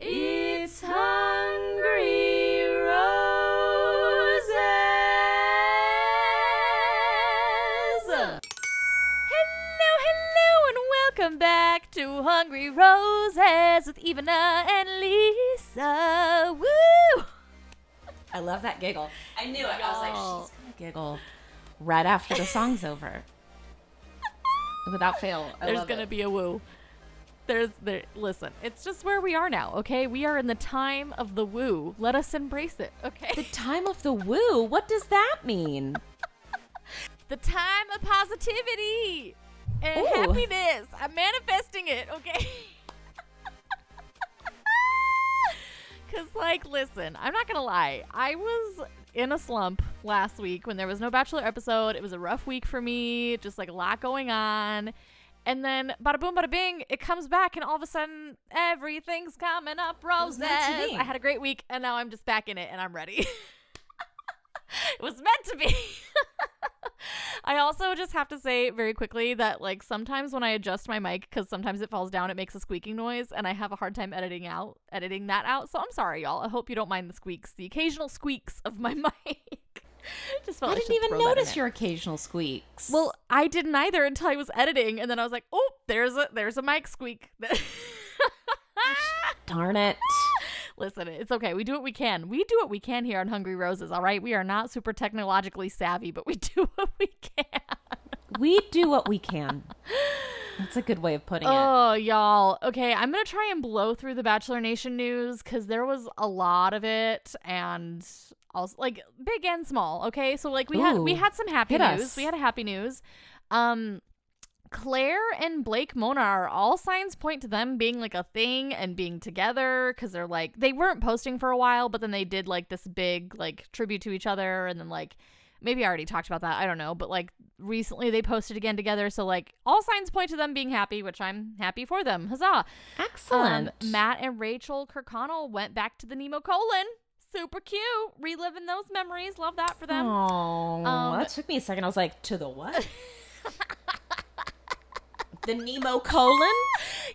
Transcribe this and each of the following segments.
It's Hungry Roses. Hello, hello, and welcome back to Hungry Roses with Ivana and Lisa. Woo! I love that giggle. I knew it. I was like, she's giggle right after the song's over. Without fail. I There's gonna it. be a woo. There's there. Listen, it's just where we are now. Okay, we are in the time of the woo. Let us embrace it. Okay, the time of the woo. What does that mean? the time of positivity and Ooh. happiness. I'm manifesting it. Okay. Cause like, listen, I'm not gonna lie. I was in a slump last week when there was no Bachelor episode. It was a rough week for me, just like a lot going on. And then, bada boom, bada bing, it comes back, and all of a sudden, everything's coming up roses. meant to be. I had a great week, and now I'm just back in it, and I'm ready. it was meant to be. I also just have to say very quickly that like sometimes when I adjust my mic because sometimes it falls down, it makes a squeaking noise, and I have a hard time editing out editing that out. So I'm sorry, y'all. I hope you don't mind the squeaks, the occasional squeaks of my mic. just felt I I didn't even throw that in notice your occasional squeaks. Well, I didn't either until I was editing, and then I was like, "Oh, there's a there's a mic squeak." darn it. Listen, it's okay. We do what we can. We do what we can here on Hungry Roses. All right, we are not super technologically savvy, but we do what we can. We do what we can. That's a good way of putting it. Oh, y'all. Okay, I'm gonna try and blow through the Bachelor Nation news because there was a lot of it, and also like big and small. Okay, so like we had we had some happy news. us. We had a happy news. Um, Claire and Blake Moynes are all signs point to them being like a thing and being together because they're like they weren't posting for a while, but then they did like this big like tribute to each other, and then like maybe I already talked about that. I don't know, but like recently they posted again together, so like all signs point to them being happy, which I'm happy for them. Huzzah! Excellent. Um, Matt and Rachel Kirkconnell went back to the Nemacolin. Super cute, reliving those memories. Love that for them. Oh, Um, that took me a second. I was like, to the what? the Nemacolin?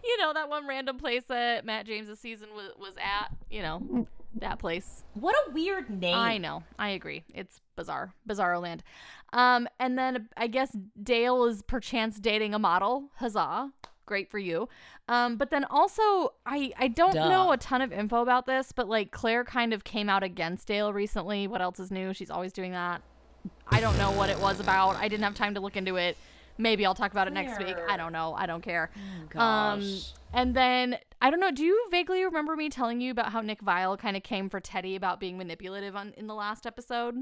You know that one random place that Matt James's season was, was at. You know that place. What a weird name. I know. I agree. It's bizarre. Bizarro land. Um, and then I guess Dale is perchance dating a model. Huzzah. Great for you. Um, but then also I I don't Duh. know a ton of info about this, but like Claire kind of came out against Dale recently. What else is new? She's always doing that. I don't know what it was about. I didn't have time to look into it. Maybe I'll talk about it next week. I don't know. I don't care. Um, gosh. and then I don't know. Do you vaguely remember me telling you about how Nick Viall kind of came for Teddy about being manipulative on in the last episode,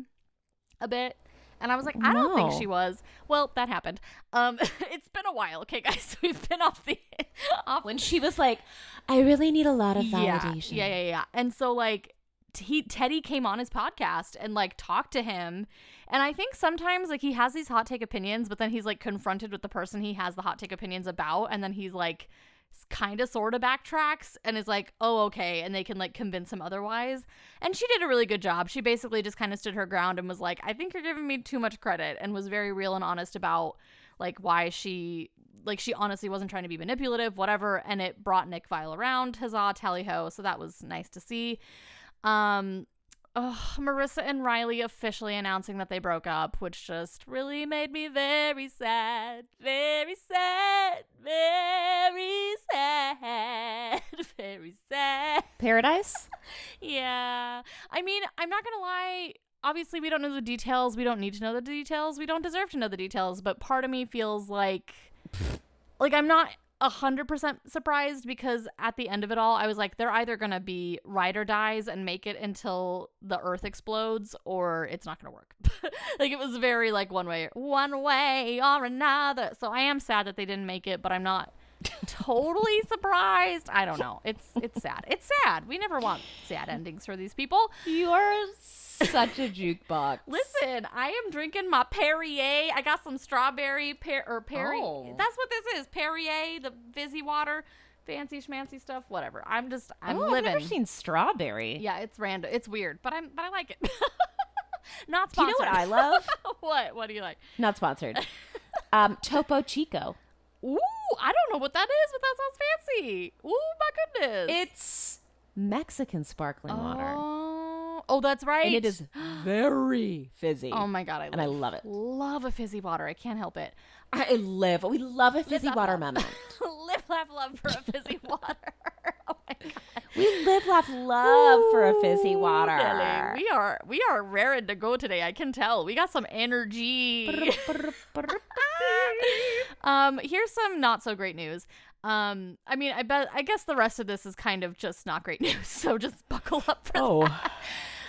a bit? And I was like, I don't think she was. Well, that happened. Um, it's been a while. Okay, guys, we've been off the off. When she was like, I really need a lot of validation. yeah, yeah, yeah. And so like. He Teddy came on his podcast and like talked to him, and I think sometimes like he has these hot take opinions, but then he's like confronted with the person he has the hot take opinions about, and then he's like kind of sort of backtracks and is like, oh, okay. And they can like convince him otherwise. And she did a really good job. She basically just kind of stood her ground and was like, I think you're giving me too much credit and was very real and honest about like why she. Like she honestly wasn't trying to be manipulative, whatever, and it brought Nick Viall around. Huzzah, tally ho! So that was nice to see. Um, oh, Maurissa and Riley officially announcing that they broke up, which just really made me very sad, very sad, very sad, very sad. Paradise? Yeah. I mean, I'm not going to lie. Obviously, we don't know the details. We don't need to know the details. We don't deserve to know the details. But part of me feels like, like, I'm not 100% surprised because at the end of it all, I was like, they're either going to be Ryder dies and make it until the earth explodes or it's not going to work. like, it was very, like, one way, one way or another. So I am sad that they didn't make it, but I'm not totally surprised. I don't know. It's it's sad. It's sad. We never want sad endings for these people. You are such a jukebox. Listen, I am drinking my Perrier. I got some strawberry per or Perrier. Oh. That's what this is. Perrier, the fizzy water, fancy schmancy stuff, whatever. I'm just I'm oh, living. I've never seen strawberry. yeah, it's random. It's weird, but I'm but I like it. Not sponsored. Do you know what I love? what? What do you like? Not sponsored. Um, Topo Chico. Ooh, I don't know what that is, but that sounds fancy. Ooh, my goodness. It's Mexican sparkling water, Oh, oh, that's right. and it is very fizzy. Oh my god, I and I love, love it. love a fizzy water. I can't help it. I live. We love a fizzy laugh, water, love. mama. Live, laugh, love for a fizzy water. oh my god. We live, laugh, love for a fizzy water. We are we are raring to go today. I can tell. We got some energy. um, here's some not so great news. Um, I mean, I bet I guess the rest of this is kind of just not great news. So just buckle up for oh,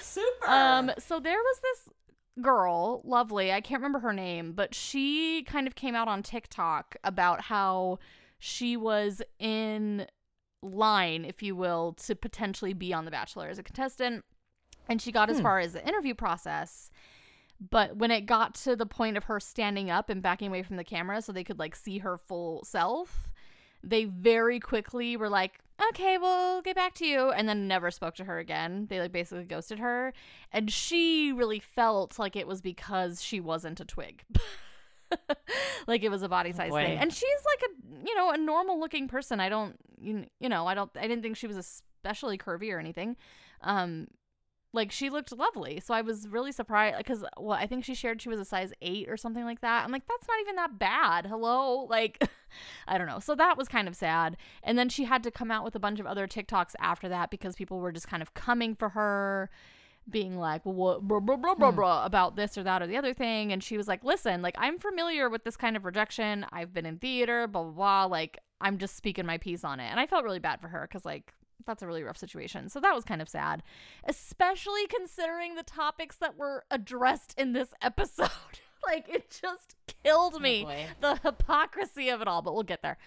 super. Um, so there was this girl, lovely, I can't remember her name, but she kind of came out on TikTok about how she was in line, if you will, to potentially be on The Bachelor as a contestant. And she got as Hmm. far as the interview process. But when it got to the point of her standing up and backing away from the camera so they could like see her full self, they very quickly were like, okay, we'll get back to you. And then never spoke to her again. They like basically ghosted her. And she really felt like it was because she wasn't a twig. like it was a body size boy. thing. And she's like a, you know, a normal looking person. I don't, you, you know, I don't, I didn't think she was especially curvy or anything. Um, like she looked lovely. So I was really surprised because well, I think she shared she was a size eight or something like that. I'm like, that's not even that bad. Hello, like, I don't know. So that was kind of sad. And then she had to come out with a bunch of other TikToks after that because people were just kind of coming for her, being like, well, what, blah, blah, blah, blah, Hmm. blah, about this or that or the other thing. And she was like, listen, like, I'm familiar with this kind of rejection. I've been in theater, blah, blah, blah. Like, I'm just speaking my piece on it. And I felt really bad for her because, like, that's a really rough situation. So that was kind of sad, especially considering the topics that were addressed in this episode. like it just killed me boy. the hypocrisy of it all, but we'll get there.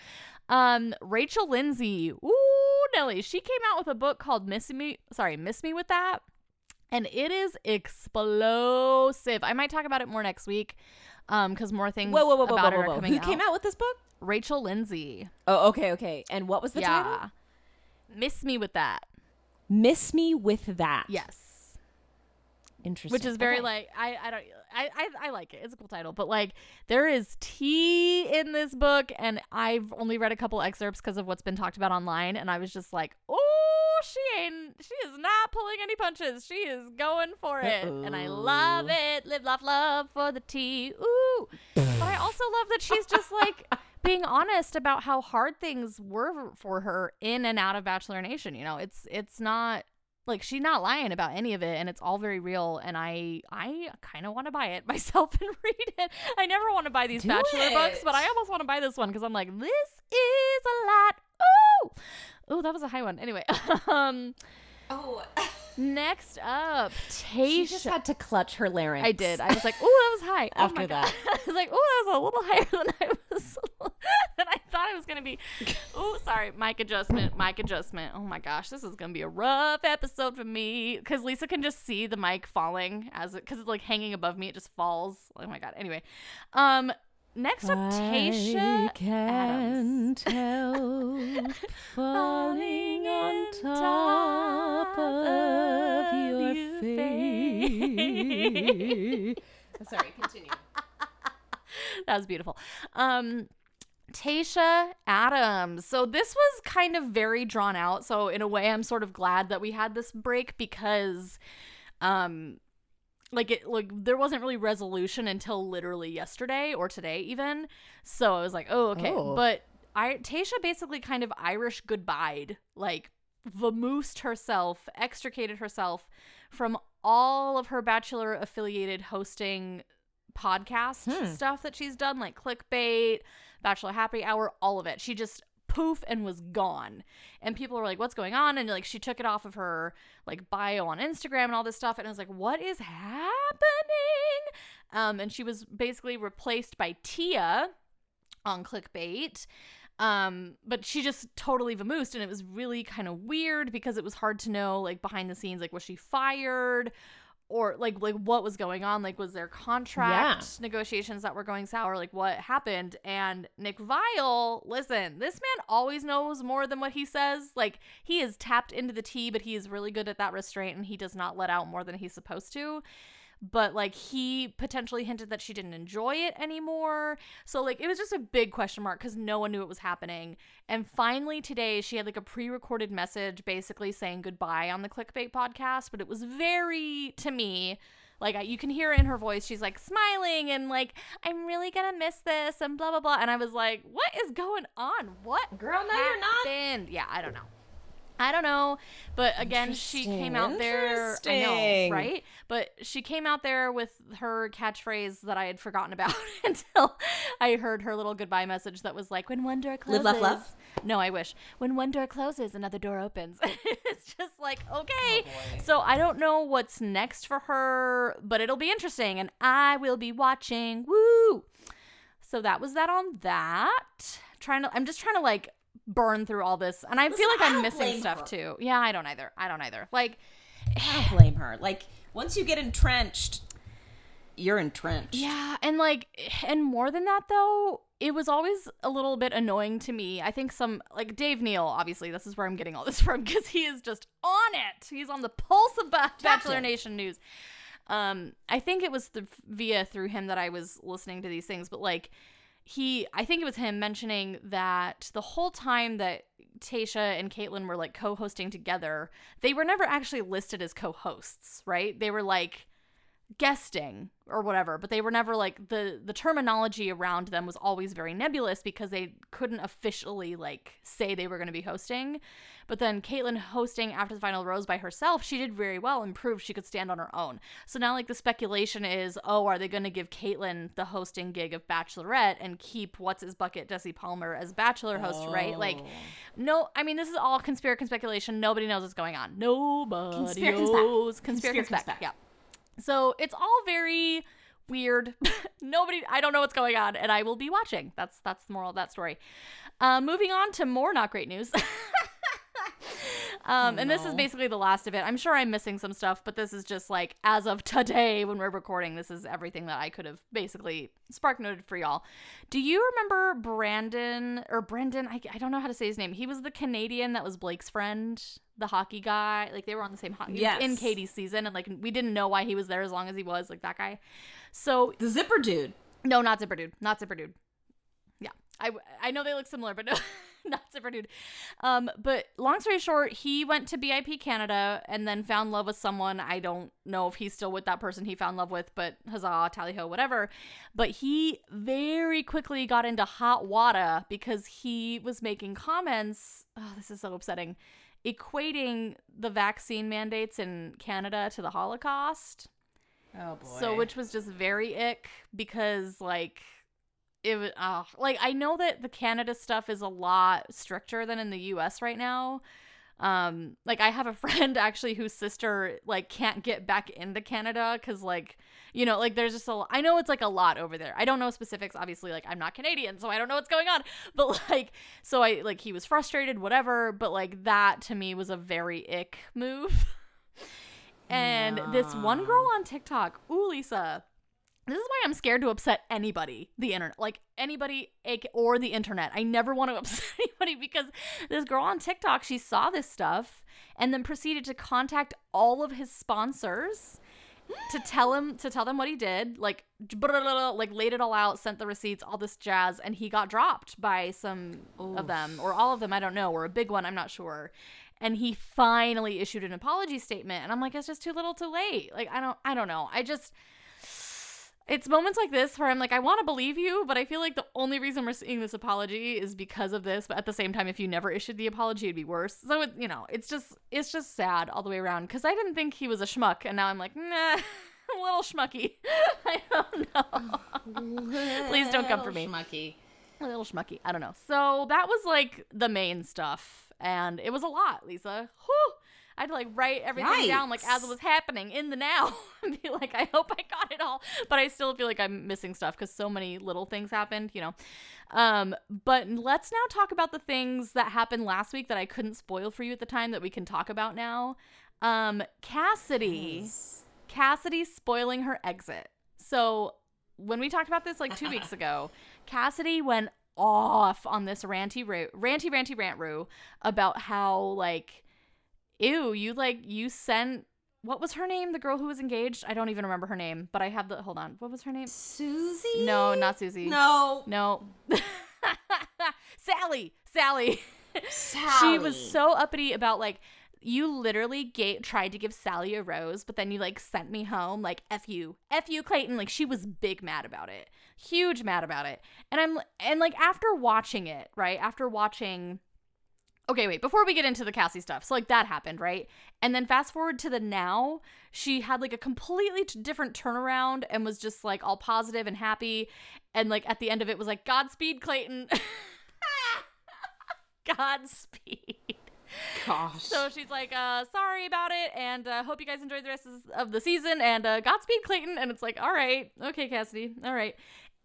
Um Rachel Lindsay, ooh, Nelly, she came out with a book called Miss Me, sorry, Miss Me with that. And it is explosive. I might talk about it more next week. Um, because more things whoa, whoa, whoa, whoa, about whoa, it whoa. are coming Who came out with this book? Rachel Lindsay. Oh, okay, okay. And what was the yeah. title? Miss Me with that. Miss me with that. Yes. Interesting. which is very Okay. like I I don't I, I I like it. It's a cool title, but like there is tea in this book, and I've only read a couple excerpts because of what's been talked about online, and I was just like, oh, she ain't she is not pulling any punches. She is going for it, and I love it. Live, laugh, love for the tea. Ooh, but I also love that she's just like. Being honest about how hard things were for her in and out of Bachelor Nation, you know, it's it's not like she's not lying about any of it and it's all very real and i i kind of want to buy it myself and read it. I never want to buy these Do bachelor books but i almost want to buy this one because i'm like this is a lot. Ooh! Oh that was a high one. Anyway um Oh, next up she just had to clutch her larynx. I did. I was like, "Oh, that was high." After oh that. I was like, "Oh, that was a little higher than I was than I thought it was gonna be." Oh, sorry, mic adjustment, mic adjustment. Oh my gosh, this is gonna be a rough episode for me because Lisa can just see the mic falling as it because it's like hanging above me. It just falls. Oh my god. Anyway, um, next up, Tayshia I Adams. can't help falling on top of your your face. Sorry, continue. that was beautiful. Um Tayshia Adams. So this was kind of very drawn out. So in a way I'm sort of glad that we had this break because um like it like there wasn't really resolution until literally yesterday or today even. So I was like, "Oh, okay." Oh. But I Tayshia basically kind of Irish goodbyed, like vamoosed herself, extricated herself from all of her bachelor affiliated hosting podcast Hmm. stuff that she's done, like clickbait, Bachelor Happy Hour, all of it. She just poof and was gone. And people were like, what's going on? And like she took it off of her like bio on Instagram and all this stuff. And I was like, what is happening? Um, and she was basically replaced by Tia on clickbait. Um, but she just totally vamoosed and it was really kind of weird because it was hard to know like behind the scenes, like was she fired? Or like like what was going on? Like was there contract negotiations that were going sour? Like what happened? And Nick Viall, listen, this man always knows more than what he says. Like he is tapped into the tea, but he is really good at that restraint and he does not let out more than he's supposed to. But like he potentially hinted that she didn't enjoy it anymore. So like it was just a big question mark cuz no one knew it was happening. And finally today she had like a pre-recorded message basically saying goodbye on the Clickbait podcast, but it was very to me like you can hear in her voice she's like smiling and like i'm really gonna miss this and blah blah blah and i was like what is going on what Girl, no, you're not. happened? yeah i don't know I don't know, but again, she came out there. I know, right? But she came out there with her catchphrase that I had forgotten about until I heard her little goodbye message that was like, "When one door closes, Live, laugh, love? no, I wish. When one door closes, another door opens. it's just like, okay. Oh, boy. so I don't know what's next for her, but it'll be interesting and I will be watching. Woo! So that was that on that. Trying to I'm just trying to like burn through all this and I feel like I'm missing stuff her. too. Yeah, I don't either. I don't either. Like I don't blame her. Like once you get entrenched, you're entrenched. Yeah, and like and more than that though, it was always a little bit annoying to me. I think some like Dave Neal, obviously, this is where I'm getting all this from because he is just on it. He's on the pulse of ba- Bachelor Nation news. Um, I think it was th- via through him that I was listening to these things, but like he, I think it was him mentioning that the whole time that Tayshia and Kaitlyn were like co-hosting together, they were never actually listed as co-hosts, right? They were like guesting or whatever but they were never like the the terminology around them was always very nebulous because they couldn't officially like say they were going to be hosting. But then Kaitlyn hosting after the final rose by herself she did very well and proved she could stand on her own. So now like the speculation is oh are they going to give Kaitlyn the hosting gig of bachelorette and keep what's his bucket Jesse Palmer as bachelor host right? Like Oh. no I mean this is all conspiracy speculation. Nobody knows what's going on. Nobody Conspiracy knows. Conspiracy Conspiracy spec spec. yeah so it's all very weird. Nobody, I don't know what's going on, and I will be watching. That's that's the moral of that story. Uh, moving on to more not great news. um, and this is basically the last of it. I'm sure I'm missing some stuff, but this is just like as of today when we're recording. This is everything that I could have basically spark noted for y'all. Do you remember Brandon or Brendan? I, I don't know how to say his name. He was the Canadian that was Blake's friend, the hockey guy. Like they were on the same hockey Yes. in Katie's season, and like we didn't know why he was there as long as he was, like that guy. So The zipper dude. no, not Zipper Dude, not Zipper Dude. Yeah, I I know they look similar, but no, not super Dude. Um, but long story short, he went to BIP Canada and then found love with someone. I don't know if he's still with that person he found love with, but huzzah, tally ho, whatever. But he very quickly got into hot water because he was making comments. Oh, this is so upsetting. Equating the vaccine mandates in Canada to the Holocaust. Oh boy. So, which was just very ick because, like, it was, uh, like, I know that the Canada stuff is a lot stricter than in the US right now. Um, like, I have a friend actually whose sister, like, can't get back into Canada because, like, you know, like, there's just a, I know it's like a lot over there. I don't know specifics, obviously, like, I'm not Canadian, so I don't know what's going on. But, like, so I, like, he was frustrated, whatever, but, like, that to me was a very ick move. And this one girl on TikTok, ooh, Lisa, this is why I'm scared to upset anybody, the internet, like anybody or the internet. I never want to upset anybody because this girl on TikTok, she saw this stuff and then proceeded to contact all of his sponsors to tell him to tell them what he did, like like laid it all out, sent the receipts, all this jazz, and he got dropped by some of them or all of them. I don't know, or a big one. I'm not sure. And he finally issued an apology statement, and I'm like, it's just too little, too late. Like I don't, I don't know. I just it's moments like this where I'm like, I want to believe you, but I feel like the only reason we're seeing this apology is because of this. But at the same time, if you never issued the apology, it'd be worse. So it, you know, it's just it's just sad all the way around because I didn't think he was a schmuck, and now I'm like, nah, a little schmucky. I don't know. Please don't come for me. Schmucky. a little schmucky. I don't know. So that was like the main stuff, and it was a lot, Lisa. Whew. I had to like write everything down like as it was happening in the now and be like, I hope I got it all. But I still feel like I'm missing stuff because so many little things happened, you know. Um, but let's now talk about the things that happened last week that I couldn't spoil for you at the time that we can talk about now. Um, Cassidy. Cassidy spoiling her exit. So when we talked about this like two weeks ago, Cassidy went off on this ranty ranty ranty rant roo about how like ew you like you sent what was her name? The girl who was engaged? I don't even remember her name, but I have the hold on. What was her name? Susie? No, not Susie. No. No. Sally. Sally. Sally. She was so uppity about like you literally gave, tried to give Sally a rose, but then you like sent me home like f you, f you, Clayton. Like she was big mad about it, huge mad about it. And I'm and like after watching it, right after watching. Okay, wait, before we get into the Cassie stuff. So, like, that happened, right? And then fast forward to the now, she had like a completely t- different turnaround and was just like all positive and happy. And like at the end of it was like, Godspeed, Clayton. Godspeed. Gosh. So she's like, uh, sorry about it, and uh, hope you guys enjoyed the rest of the season, and uh, Godspeed, Clayton. And it's like, all right, okay, Cassidy, all right.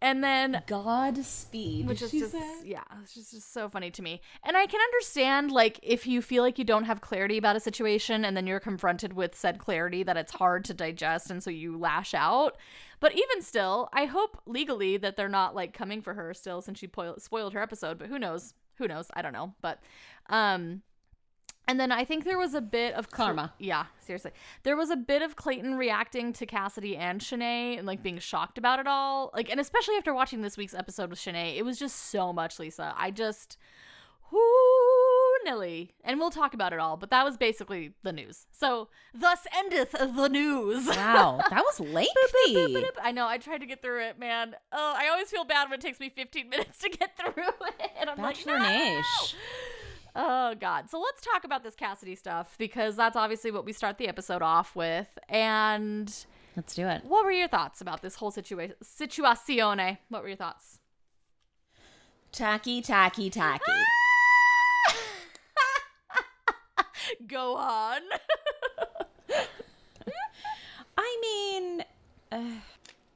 And then, Godspeed. which is just, say? yeah, it's just, just so funny to me. And I can understand, like, if you feel like you don't have clarity about a situation, and then you're confronted with said clarity, that it's hard to digest, and so you lash out. But even still, I hope legally that they're not like coming for her still, since she po- spoiled her episode. But who knows? Who knows? I don't know. But, um, and then I think there was a bit of Karma. Yeah, seriously. There was a bit of Clayton reacting to Cassidy and Shanae and like being shocked about it all. Like, and especially after watching this week's episode with Shanae, it was just so much, Lisa. I just, whoo, Nilly, And we'll talk about it all, but that was basically the news. So, thus endeth the news. Wow, that was lengthy. I know. I tried to get through it, man. Oh, I always feel bad when it takes me 15 minutes to get through it. And I'm Bachelor like, no! Oh God. So let's talk about this Cassidy stuff because that's obviously what we start the episode off with. And Let's do it. what were your thoughts about this whole situation? Situazione. What were your thoughts? Tacky, tacky, tacky. Go on. I mean, uh,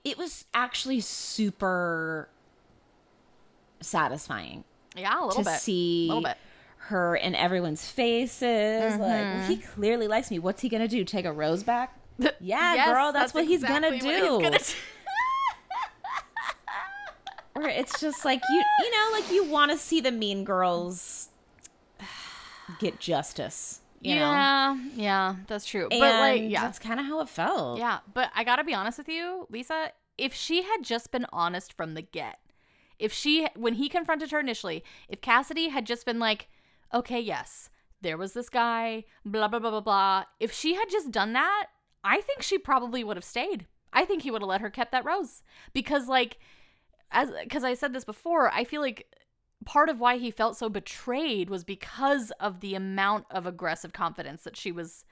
it was actually super satisfying yeah, a little to bit. see a little bit. Her in everyone's faces. Like, he mm-hmm. clearly likes me. What's he gonna do? Take a rose back? Yeah, Yes, girl, that's, what he's gonna exactly do. what he's gonna do. Or it's just like you, you know, like you want to see the mean girls get justice. You know, yeah, yeah, that's true. and but like, yeah, that's kind of how it felt. Yeah, but I gotta be honest with you, Lisa. If she had just been honest from the get, if she, when he confronted her initially, if Cassidy had just been like, okay, yes, there was this guy, blah, blah, blah, blah, blah. If she had just done that, I think she probably would have stayed. I think he would have let her kept that rose. Because, like, as, because I said this before, I feel like part of why he felt so betrayed was because of the amount of aggressive confidence that she was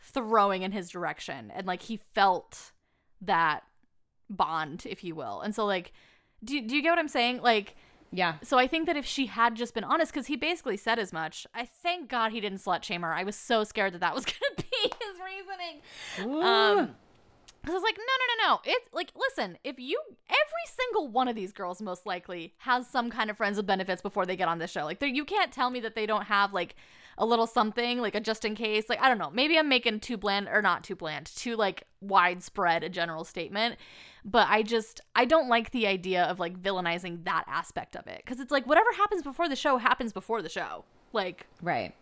throwing in his direction and like he felt that bond if you will and so like do, do you get what i'm saying like yeah. so i think that if she had just been honest because he basically said as much i thank god he didn't slut shame her i was so scared that that was gonna be his reasoning um because I was like, no, no, no, no. It's like, listen, if you, every single one of these girls most likely has some kind of friends with benefits before they get on this show. Like, you can't tell me that they don't have like a little something, like a just in case. Like, I don't know. Maybe I'm making too bland or not too bland, too like widespread a general statement. But I just, I don't like the idea of like villainizing that aspect of it. Because it's like, whatever happens before the show happens before the show. Like, right.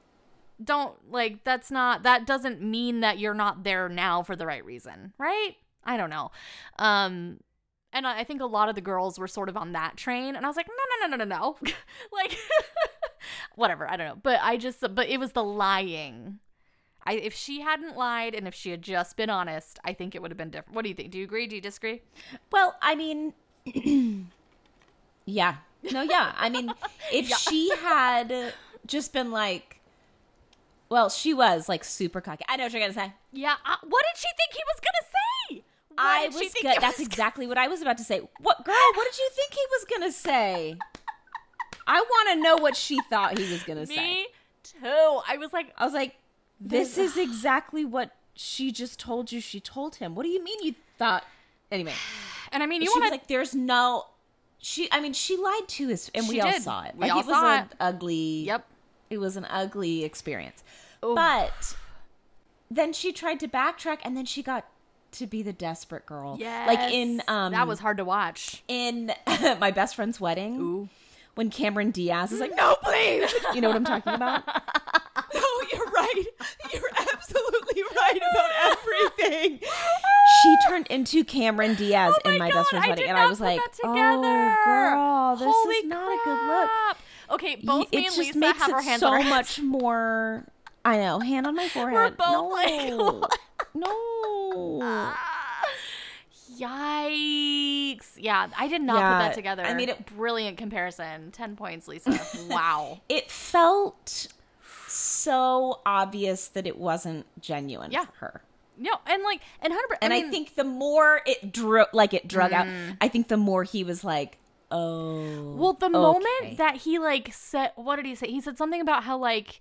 don't like that's not that doesn't mean that you're not there now for the right reason right i don't know um and I I think a lot of the girls were sort of on that train, and I was like, no, no, no, no, no, no, like, whatever, I don't know. But I just, but it was the lying. I if she hadn't lied and if she had just been honest, I think it would have been different. What do you think? Do you agree? Do you disagree? Well, I mean, yeah. No, yeah. I mean, if she had just been like, well, she was like super cocky. I know what you're gonna say. Yeah. Uh, what did she think he was gonna say? What I was he That's exactly what I was about to say. What girl? What did you think he was gonna say? I want to know what she thought he was gonna say. Me too. I was like, I was like, this is exactly what she just told you. She told him. What do you mean you thought? Anyway, and I mean, you want to like, there's no. She, I mean, she lied to us, and we all saw it. We like all it was saw an it. ugly. Yep. It was an ugly experience. Oof. But then she tried to backtrack, and then she got to be the desperate girl. Yes. like in um that was hard to watch. in my best friend's wedding Ooh. When Cameron Diaz is like, "No, please," you know what I'm talking about? No, you're right. You're absolutely right about everything. She turned into Cameron Diaz Oh in my my best friend's I wedding, and I was like. "Oh, girl, this Holy is not a good look." Okay, both Y- me it and just Lisa makes have it our hands so our much more. I know, hand on my forehead. both no, like, no. Ah. Yikes. Yeah, I did not put that together. I made it- brilliant comparison. 10 points, Lisa. Wow. it felt so obvious that it wasn't genuine Yeah. for her. no, and like and 100 And I, mean, think the more it drew, like it drug out, Mm. I think the more he was like, "Oh." Well, the okay. moment that he like said, what did he say? He said something about how like,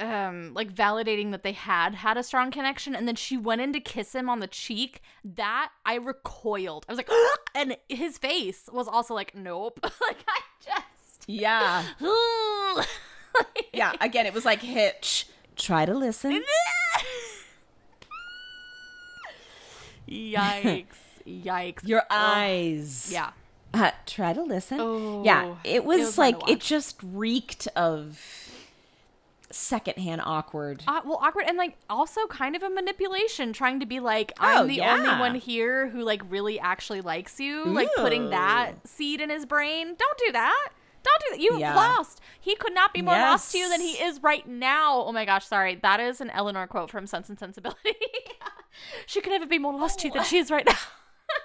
um, like validating that they had had a strong connection, and then she went in to kiss him on the cheek. That I recoiled. I was like, and his face was also like, nope. like I just, yeah, yeah. Again, it was like Hitch. Try to listen. Yikes! Yikes! Your Oh, eyes. yeah. Uh, try to listen. Oh, yeah, it was, was like it just reeked of secondhand awkward. Uh, well, awkward and like also kind of a manipulation, trying to be like, I'm Oh, the only one here who like really actually likes you, like putting that seed in his brain. Don't do that. Don't do that. You've Yeah. lost. He could not be more lost to you than he is right now. Oh my gosh, sorry. That is an Elinor quote from Sense and Sensibility. she could never be more lost to you than she is right now.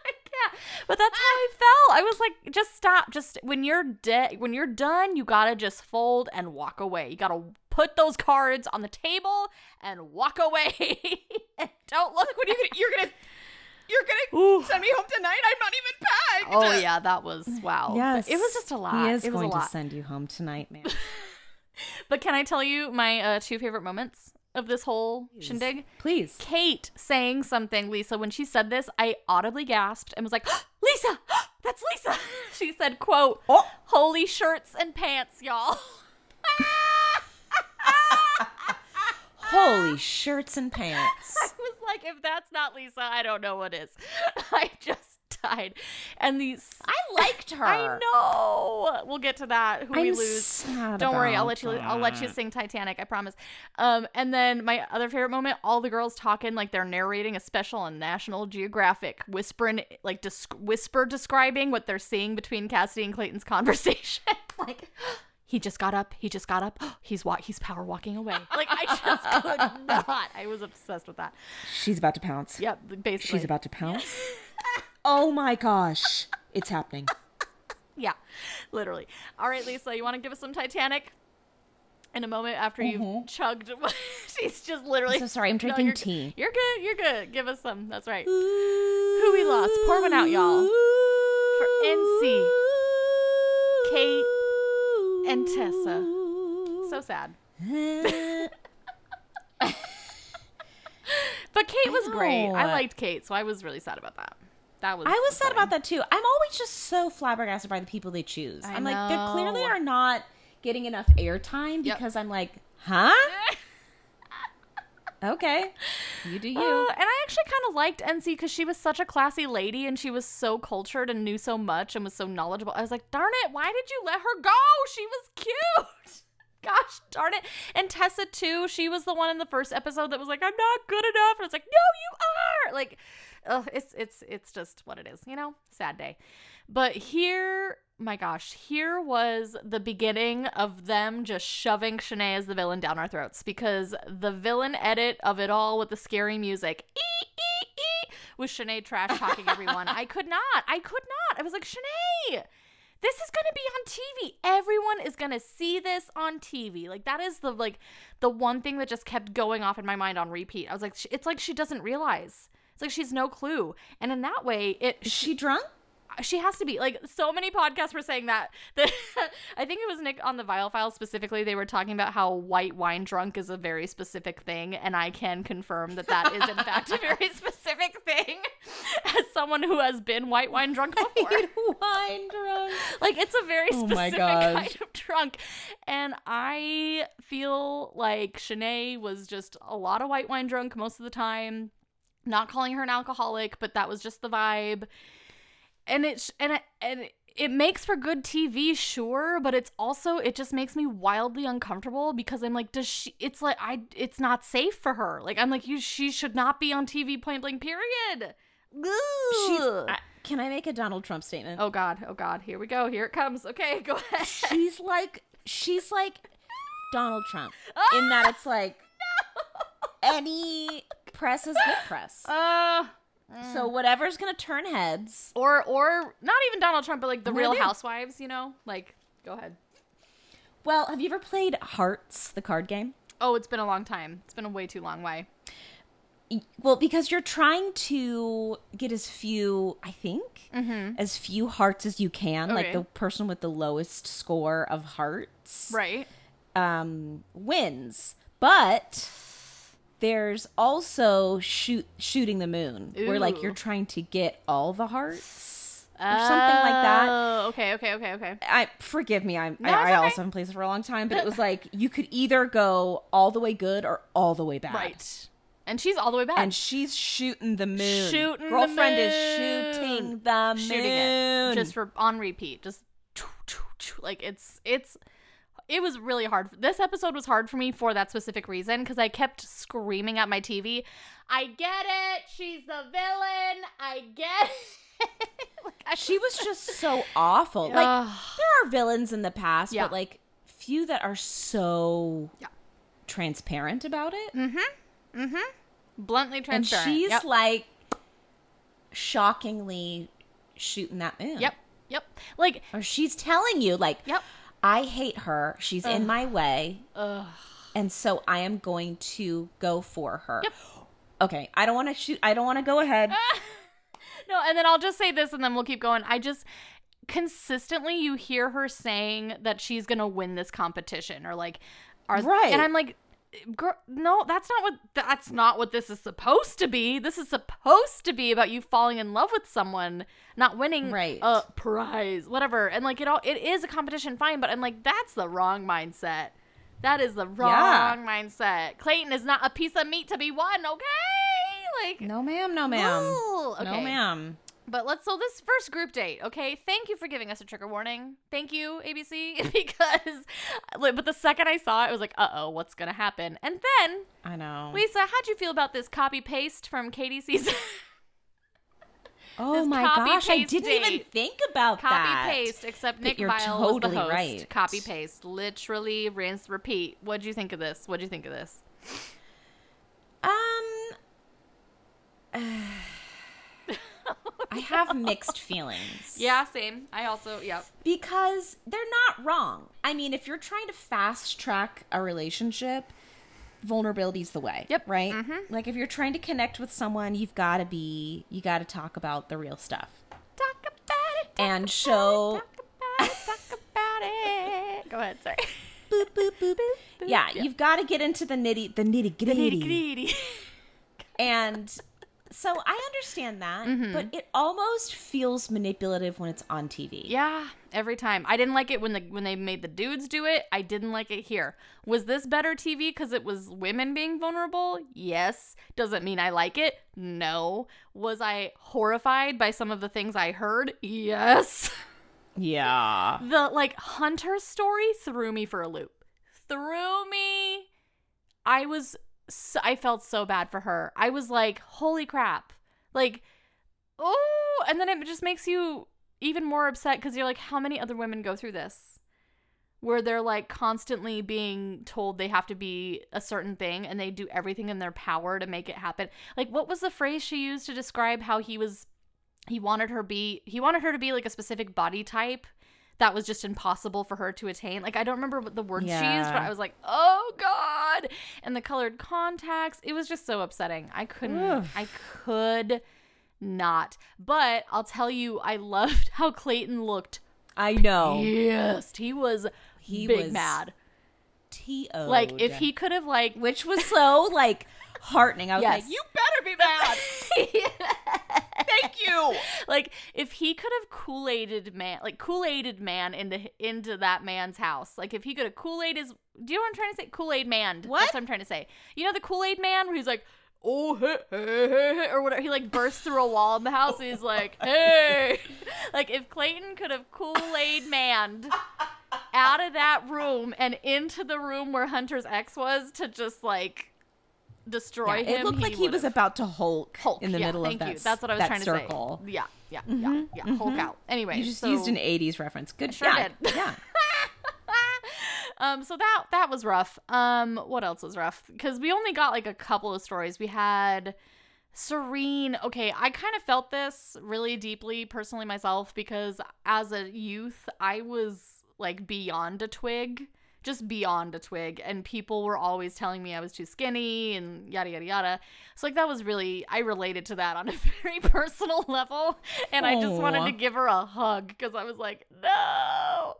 yeah, but that's how I felt. I was like, just stop. Just when you're dead, when you're done, you gotta just fold and walk away. You gotta put those cards on the table and walk away. and don't look when you. you're gonna, you're gonna Ooh. send me home tonight. I'm not even packed. Oh yeah, that was wow. Yes, But it was just a lot. He is it was going a lot. to send you home tonight, man. But can I tell you my uh, two favorite moments of this whole Please. shindig? Please. Kate saying something, Lisa, when she said this, I audibly gasped and was like, ah, Lisa, ah, that's Lisa. She said, quote, Oh. holy shirts and pants, y'all. Ah! Holy shirts and pants. I was like, if that's not Lisa, I don't know what is. I just died. And these I liked her. I know. We'll get to that. Who we I'm lose. sad Don't worry, I'll let you. I'll let you sing Titanic. I promise. Um, and then my other favorite moment: all the girls talking like they're narrating a special on National Geographic, whispering like whisper describing what they're seeing between Cassidy and Clayton's conversation. like, he just got up. He just got up. He's wa- He's power walking away. Like I just could not. I was obsessed with that. She's about to pounce. Yep, basically. She's about to pounce. oh my gosh. It's happening. Yeah, literally. All right, Lisa, you want to give us some Titanic? In a moment after you've chugged, she's just literally. Mm-hmm. so sorry, I'm No, drinking you're, tea. You're good. You're good. Give us some. That's right. Who we lost? Pour one out, y'all. For NC, Kate, and Tessa. So sad. But Kate was great. I liked Kate, so I was really sad about that. That was. I was sad about that too. I'm always just so flabbergasted by the people they choose. I I'm like, they clearly are not getting enough airtime Yep. because I'm like, huh? okay, you do you. Uh, and I actually kind of liked NC because she was such a classy lady and she was so cultured and knew so much and was so knowledgeable. I was like, darn it, why did you let her go? She was cute. Gosh darn it. And Tessa, too, she was the one in the first episode that was like, I'm not good enough. And I was like, no, you are. Like, it's it's it's just what it is, you know? Sad day. But here, my gosh, here was the beginning of them just shoving Shanae as the villain down our throats because the villain edit of it all with the scary music, ee, ee, ee, with Shanae trash talking everyone. I could not. I could not. I was like, Shanae, this is going to be on TV. Everyone is going to see this on TV. Like that is the like the one thing that just kept going off in my mind on repeat. I was like, it's like she doesn't realize. It's like she's no clue. And in that way, it Is she drunk? She has to be like so many podcasts were saying that that i think it was nick on the Viall File specifically they were talking about how white wine drunk is a very specific thing and i can confirm that that is in fact a very specific thing as someone who has been white wine drunk before Wine drunk. like it's a very Oh specific gosh. kind of drunk and i feel like Shanae was just a lot of white wine drunk most of the time not calling her an alcoholic but that was just the vibe and it's and it, and it, makes for good TV, sure, but it's also it just makes me wildly uncomfortable because I'm like, does she? It's like I, it's not safe for her. Like I'm like, you, she should not be on TV. Point blank. Period. She's, I, can I make a Donald Trump statement? oh God, oh God, here we go. Here it comes. Okay, go ahead. she's like she's like Donald Trump in that it's like any press is good press. Uh, So whatever's gonna turn heads. or or not even Donald Trump, but like the Real do? Housewives. You know, like go ahead. Well, have you ever played Hearts, the card game? Oh, it's been a long time. It's been a way too long. Why? Well, because you're trying to get as few, I think, as few hearts as you can. Like Mm-hmm. The person with the lowest score of hearts Right. um, wins. But there's also shoot shooting the moon, where like you're trying to get all the hearts or something like that. Oh, okay, okay, okay, okay. I forgive me. I'm, No, I, I okay. also haven't played this for a long time, but it was like you could either go all the way good or all the way bad. Right. And she's all the way back. And she's shooting the moon. Shooting the Girlfriend is shooting the moon. shooting it just for on repeat. Just like it's it's it was really hard. This episode was hard for me for that specific reason because I kept screaming at my TV. I get it. She's the villain. I get it. like, I she was just so awful. Like there are villains in the past, Yeah. but like few that are so Yeah. transparent about it. Mm hmm. Mm hmm. Bluntly transparent. And she's yep. like shockingly shooting that moon. yep. Yep. Like Or she's telling you like Yep. I hate her. She's in my way. ugh. And so I am going to go for her. Yep. Okay, I don't want to shoot. I don't want to go ahead. No, and then I'll just say this and then we'll keep going. I just consistently you hear her saying that she's going to win this competition or like are Right. and I'm like girl, no, that's not what that's not what this is supposed to be. This is supposed to be about you falling in love with someone, not winning Right. a prize, whatever. And like it all it is a competition fine, but I'm like that's the wrong mindset. That is the wrong Yeah. mindset. Clayton is not a piece of meat to be won, okay? Like No, ma'am. No, ma'am. Ooh, No, okay. ma'am. But let's so this first group date, okay? Thank you for giving us a trigger warning. Thank you, ABC, because like, but the second I saw it, I was like, uh oh, what's gonna happen? And then I know. Lisa, how'd you feel about this copy paste from Katie season? oh my gosh, I didn't even think about copy that. paste, except Nick Viall was the host. right. Copy paste, literally rinse, repeat. What'd you think of this? What'd you think of this? Um, I have mixed feelings. Yeah, same. I also, yep. because they're not wrong. I mean, if you're trying to fast track a relationship, vulnerability's the way. Yep. Right? Mm-hmm. Like if you're trying to connect with someone, you've got to be you got to talk about the real stuff. Talk about it. Talk And about show- It, talk about it. Talk about it. Go ahead. Sorry. Boop boop boop. Yeah, you've got to get into the nitty the nitty gritty. Nitty-gritty. And so I understand that, Mm-hmm. but it almost feels manipulative when it's on TV. Yeah, every time. I didn't like it when the when they made the dudes do it. I didn't like it here. Was this better TV because it was women being vulnerable? Yes. Doesn't mean I like it. No. Was I horrified by some of the things I heard? Yes. Yeah. The like Hunter story threw me for a loop. Threw me. I was so, I felt so bad for her. I was like, "Holy crap." Like, oh, and then it just makes you even more upset cuz you're like, how many other women go through this? Where they're like constantly being told they have to be a certain thing and they do everything in their power to make it happen. Like what was the phrase she used to describe how he was he wanted her be he wanted her to be like a specific body type that was just impossible for her to attain. Like I don't remember what the words she used, but I was like, "Oh god." And the colored contacts, it was just so upsetting. I couldn't Oof. I could not. But I'll tell you I loved how Clayton looked I know. pissed. He was He big was mad. T.O. Like if he could have like which was so like heartening. I was Yes. like, you better be mad. Thank you. like if he could have Kool-Aided man like Kool-Aided man into into that man's house. Like if he could have Kool-Aid his do you know what I'm trying to say? Kool-Aid man. What? That's what I'm trying to say. You know the Kool-Aid man where he's like, oh hey, hey, hey," or whatever. He like bursts through a wall in the house and he's like, hey. like if Clayton could have Kool Aid manned out of that room and into the room where Hunter's ex was to just like destroy Yeah, him. it looked like he was about to Hulk, Hulk in the yeah, middle of that. you. That's what I was that trying circle. to say. Yeah, yeah, yeah, yeah. Hulk out. Anyway, You just so, used an '80s reference. Good, sure yeah, did. yeah. um, so that that was rough. Um, what else was rough? Because we only got like a couple of stories. We had Serene. Okay, I kind of felt this really deeply personally myself because as a youth, I was like beyond a twig, just beyond a twig, and people were always telling me I was too skinny and yada yada yada. So like that was really I related to that on a very personal level, and I just wanted to give her a hug because I was like, no.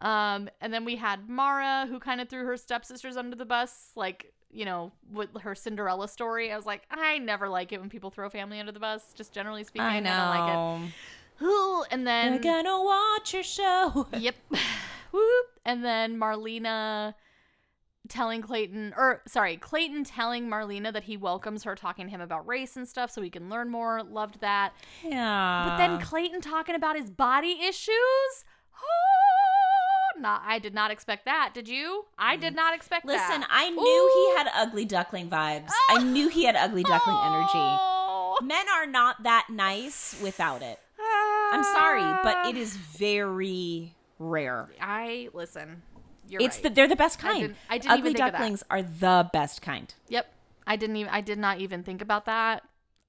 Um, and then we had Mara, who kind of threw her stepsisters under the bus, like, you know, with her Cinderella story. I was like, I never like it when people throw family under the bus, just generally speaking. I I, don't like know. it. And then, We're gonna watch your show. yep. Whoop. And then Marlena telling Clayton, or sorry, Clayton telling Marlena that he welcomes her talking to him about race and stuff so he can learn more. Loved that. Yeah. But then Clayton talking about his body issues. Oh, not I did not expect that. Did you? I did mm. not expect listen, that. I knew Ooh. he had ugly duckling vibes. I knew he had ugly duckling energy. Oh. Men are not that nice without it. I'm sorry, but it is very rare. I listen. You're it's right. the they're the best I kind. didn't- I didn't ugly even think of that. ducklings are the best kind. Yep. I didn't even I did not even think about that.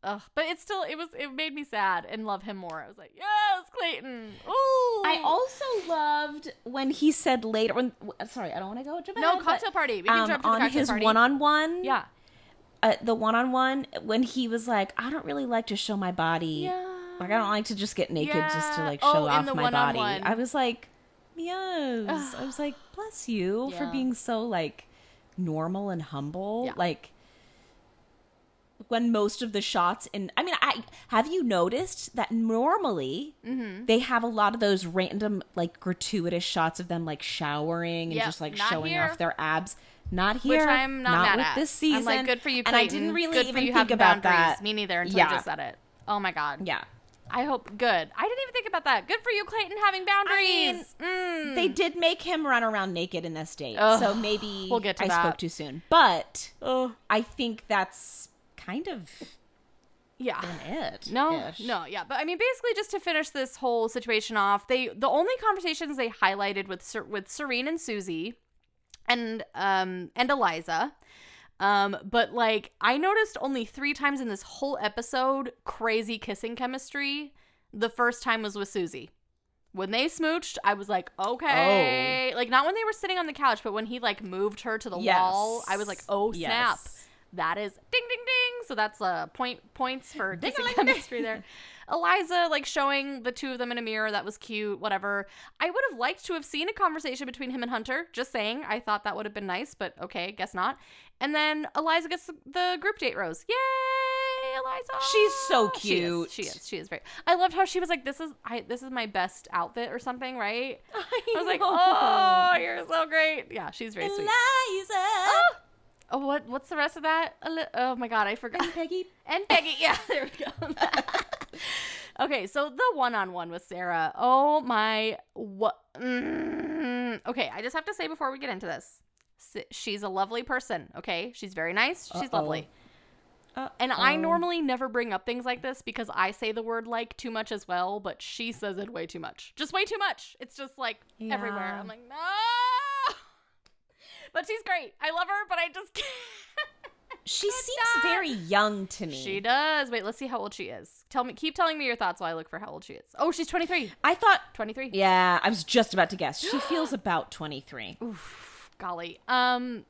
Ugh. But it's still it was it made me sad and love him more. I was like, yes, Clayton. Ooh. I also loved when he said later. When sorry, I don't want to go. Jump no ahead, cocktail but, party. We can um, on his party. one-on-one. Yeah. uh, the one-on-one when he was like, I don't really like to show my body. Yeah. Like I don't like to just get naked just to like Oh, show in off my body. I was like, yes. I was like, bless you for being so like normal and humble. Yeah. Like when most of the shots in I mean, I have you noticed that normally Mm-hmm. they have a lot of those random like gratuitous shots of them like showering and Yep, just like not showing here. off their abs. Not here. Which I'm not mad with at. this season. I'm like, good for you, And I didn't really good even you think about boundaries. that. Me neither until Yeah. I just said it. Oh my god. Yeah. I hope good. I didn't even think about that. Good for you, Clayton, having boundaries. Mm. They did make him run around naked in this date, Ugh, so maybe we'll get to I that. spoke too soon. But Oh. I think that's kind of Yeah. it. No, ish. no, yeah, but I mean, basically, just to finish this whole situation off, they the only conversations they highlighted with with Serene and Susie, and um and Eliza, um, but like I noticed only three times in this whole episode crazy kissing chemistry. The first time was with Susie. When they smooched, I was like, okay, like not when they were sitting on the couch, but when he like moved her to the Yes. wall, I was like, oh snap Yes. that is ding ding ding so that's uh point points for kissing chemistry there eliza like showing the two of them in a mirror that was cute whatever. I would have liked to have seen a conversation between him and hunter. Just saying i thought that would have been nice but okay guess not. And then eliza gets the, group date rose. Yay eliza! She's so She is, cute. she is. She is very i loved how she was like this is i this is my best outfit or something right? I, i was like know. oh you're so great. Yeah she's very sweet. Eliza! Oh, oh what what's the rest of that? Oh my god, I forgot. and Peggy. And Peggy, yeah, there we go. okay, so the one-on-one with Sarah. Oh my, what? Mm, okay, I just have to say before we get into this, she's a lovely person. Okay, she's very nice. She's Uh-oh. lovely. And I normally never bring up things like this because I say the word like too much as well, but she says it way too much. Just way too much. It's just like everywhere. I'm like, no. But she's great. I love her, but I just can't. She seems very young to me. She does. Wait, let's see how old she is. Tell me, keep telling me your thoughts while I look for how old she is. Oh, she's 23. I thought 23. Yeah, I was just about to guess. She feels about 23. Oof, Golly. Um.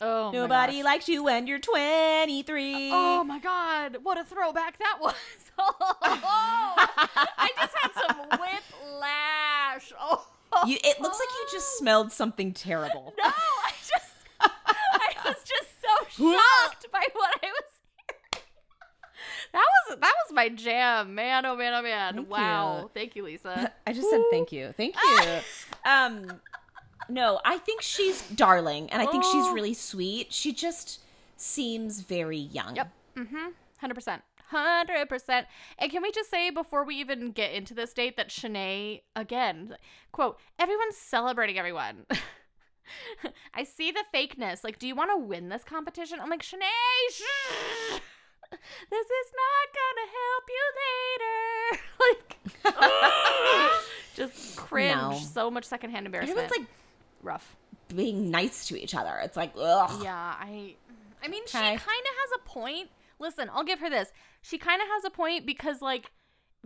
Oh. my Nobody likes you when you're 23. Oh my god, what a throwback that was. I just had some whiplash. Oh. You, it looks like you just smelled something terrible. No, I just I was just so shocked by what I was hearing. That was that was my jam, man. Oh man, oh man. Thank wow. you. Thank you, Lisa. I just said thank you. Thank you. um no, I think she's darling and I think she's Oh. really sweet. She just seems very young. Yep. Mhm. Hundred percent. Hundred percent. And can we just say before we even get into this date that Shanae again quote everyone's celebrating everyone. I see the fakeness. Like, do you want to win this competition? I'm like Shanae. Shh. This is not gonna help you later. like, just cringe. No. So much secondhand embarrassment. Everyone's like rough. being nice to each other. It's like, ugh. Yeah, I I mean she kind of has a point. Listen, I'll give her this. She kind of has a point because like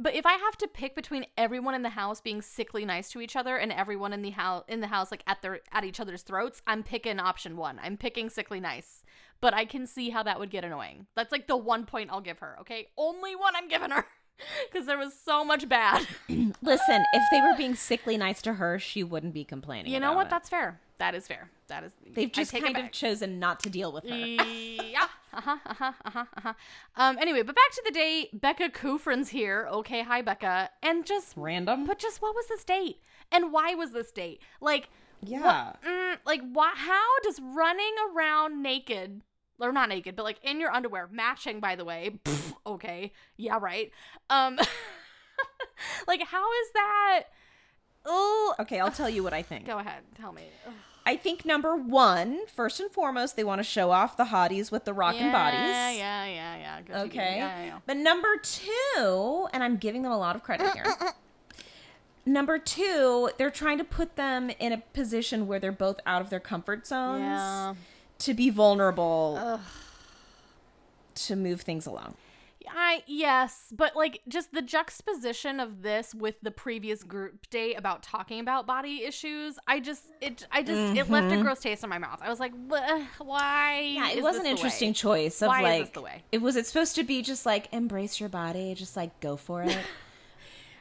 but if I have to pick between everyone in the house being sickly nice to each other and everyone in the house in the house like at their at each other's throats, I'm picking option 1. I'm picking sickly nice. But I can see how that would get annoying. That's like the one point I'll give her, okay? Only one I'm giving her cuz there was so much bad. Listen, if they were being sickly nice to her, she wouldn't be complaining. you know about what? it. That's fair. That is fair. That is They've just kind of chosen not to deal with her. yeah. Uh-huh, uh-huh, uh-huh, uh-huh. Um, anyway, but back to the date. Becca Kufrin's here. Okay, hi, Becca. And just, Random. but just what was this date? And why was this date? Like, yeah. mm, like, why, how does running around naked, or not naked, but like in your underwear, matching, by the way, pff, okay, yeah, right. Um, like, how is that? Oh, Okay, I'll tell you what I think. go ahead. Tell me. Ugh. I think number one, first and foremost, they want to show off the hotties with the rockin' yeah, bodies. Yeah, yeah, yeah. You. Okay. Yeah, yeah, yeah. But number two, and I'm giving them a lot of credit here. number two, they're trying to put them in a position where they're both out of their comfort zones Yeah. To be vulnerable Ugh. to move things along. I yes, but like just the juxtaposition of this with the previous group date about talking about body issues, I just it I just it left a gross taste in my mouth. I was like, why? Mm-hmm. Yeah, it is was an interesting way?" choice of Why is like this the way? it was it supposed to be just like embrace your body, just like go for it.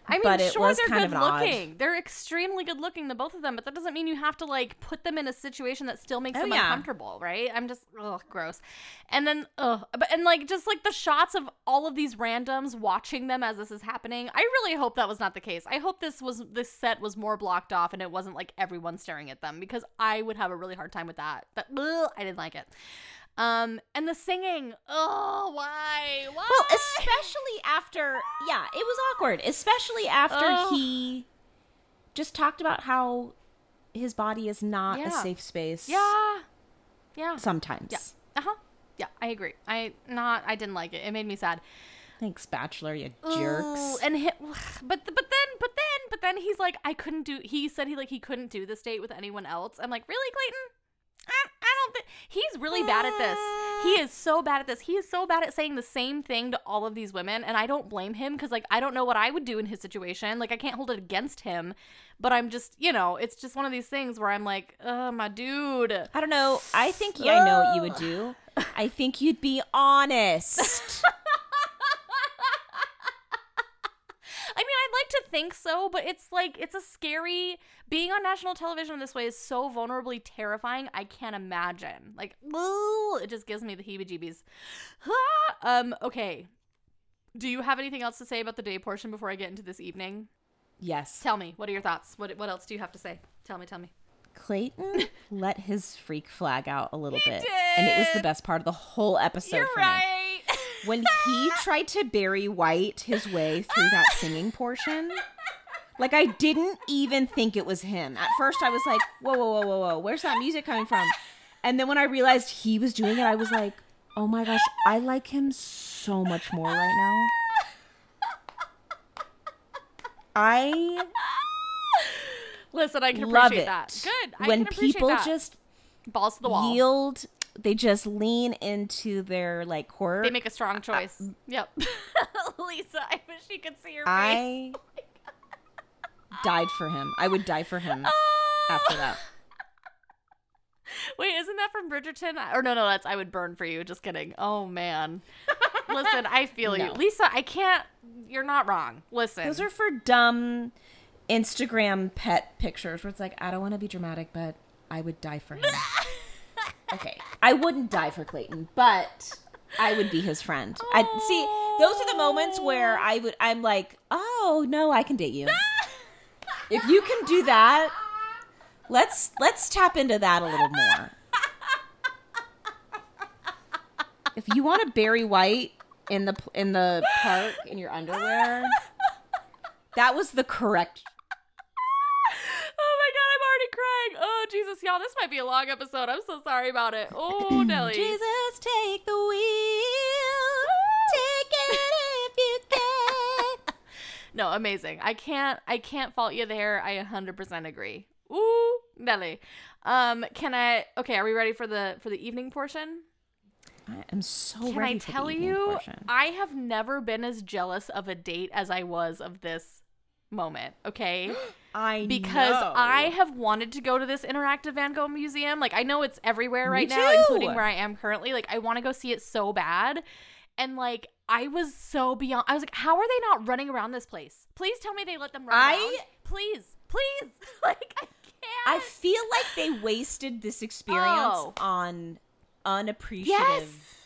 I mean, but sure, they're kind good of odd. looking. They're extremely good looking, the both of them. But that doesn't mean you have to like put them in a situation that still makes Oh, them yeah. uncomfortable, right? I'm just ugh, gross. And then ugh, but and like just like the shots of all of these randoms watching them as this is happening. I really hope that was not the case. I hope this was this set was more blocked off and it wasn't like everyone staring at them because I would have a really hard time with that. But ugh, I didn't like it. Um, and the singing. Oh, why? Why? Well, especially after, yeah, it was awkward. Especially after Ugh. he just talked about how his body is not a safe space. yeah, yeah. Sometimes. Yeah. Uh huh. Yeah, I agree. I not. I didn't like it. It made me sad. Thanks, Bachelor, you Ooh, jerks. and hi but but then but then but then he's like, I couldn't do. He said he like he couldn't do this date with anyone else. I'm like, really, Clayton? I, I don't think he's really bad at this. He is so bad at this. He is so bad at saying the same thing to all of these women, and I don't blame him because like I don't know what I would do in his situation. Like I can't hold it against him, but I'm just you know it's just one of these things where I'm like, oh my dude. I don't know. I think yeah, I know what you would do. I think you'd be honest. I mean, I'd like to think so, but it's like it's a scary being on national television in this way is so vulnerably terrifying. I can't imagine. Like, ooh, it just gives me the heebie-jeebies. um, okay. Do you have anything else to say about the day portion before I get into this evening? yes. Tell me. What are your thoughts? What what else do you have to say? Tell me, tell me. Clayton let his freak flag out a little He bit. And it was the best part of the whole episode You're for me. When he tried to Barry White his way through that singing portion, like I didn't even think it was him. At first, I was like, "Whoa, whoa, whoa, whoa, whoa! Where's that music coming from?" And then when I realized he was doing it, I was like, "Oh my gosh, I like him so much more right now." I Listen, I can love appreciate it that. Good. I when can appreciate people that. just balls to the wall. yield. They just lean into their like quirk. They make a strong choice. yep. Lisa, I wish you could see your face. Oh I died for him. I would die for him ah. after that. Wait, isn't that from Bridgerton? Or no, no, that's I would burn for you. Just kidding. Oh man. Listen, I feel you. Lisa, I can't you're not wrong. Listen. Those are for dumb Instagram pet pictures where it's like, I don't want to be dramatic, but I would die for him. okay. I wouldn't die for Clayton, but I would be his friend. I see those are the moments where I would I'm like, "Oh, no, I can date you." if you can do that, let's let's tap into that a little more. if you want to Barry White in the in the park in your underwear, that was the correct. Oh my god, I'm crying. Oh Jesus, y'all, this might be a long episode. I'm so sorry about it. Oh Nelly. Jesus, take the wheel. Take it if you can. No, amazing. I can't I can't fault you there. I 100% agree. Ooh, Nelly. Um, can I Okay, are we ready for the for the evening portion? I am so Can ready I for the tell you portion. I have never been as jealous of a date as I was of this moment, okay? I because know. I have wanted to go to this interactive Van Gogh museum. Like I know it's everywhere right now, too. including where I am currently. Like I want to go see it so bad. And like I was so beyond I was like, how are they not running around this place? Please tell me they let them run I- around. Please. Please. like I can't. I feel like they wasted this oh. experience Oh. on unappreciative Yes.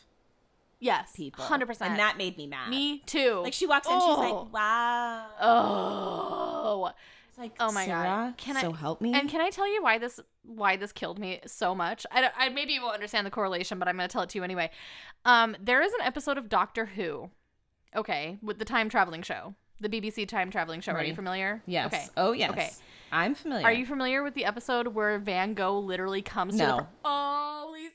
Yes. people. 100%. And that made me mad. me too. Like she walks in, she's Oh. like, "Wow." Oh. It's like, Oh my Sarah, god! Can so I help me? And can I tell you why this why this killed me so much? I, don't- I maybe you won't understand the correlation, but I'm going to tell it to you anyway. Um, there is an episode of Doctor Who, okay, with the time traveling show, the BBC time traveling show. Are you familiar? yes. Okay. Oh yes. Okay. I'm familiar. Are you familiar with the episode where Van Gogh literally comes to No. the Oh, Lisa!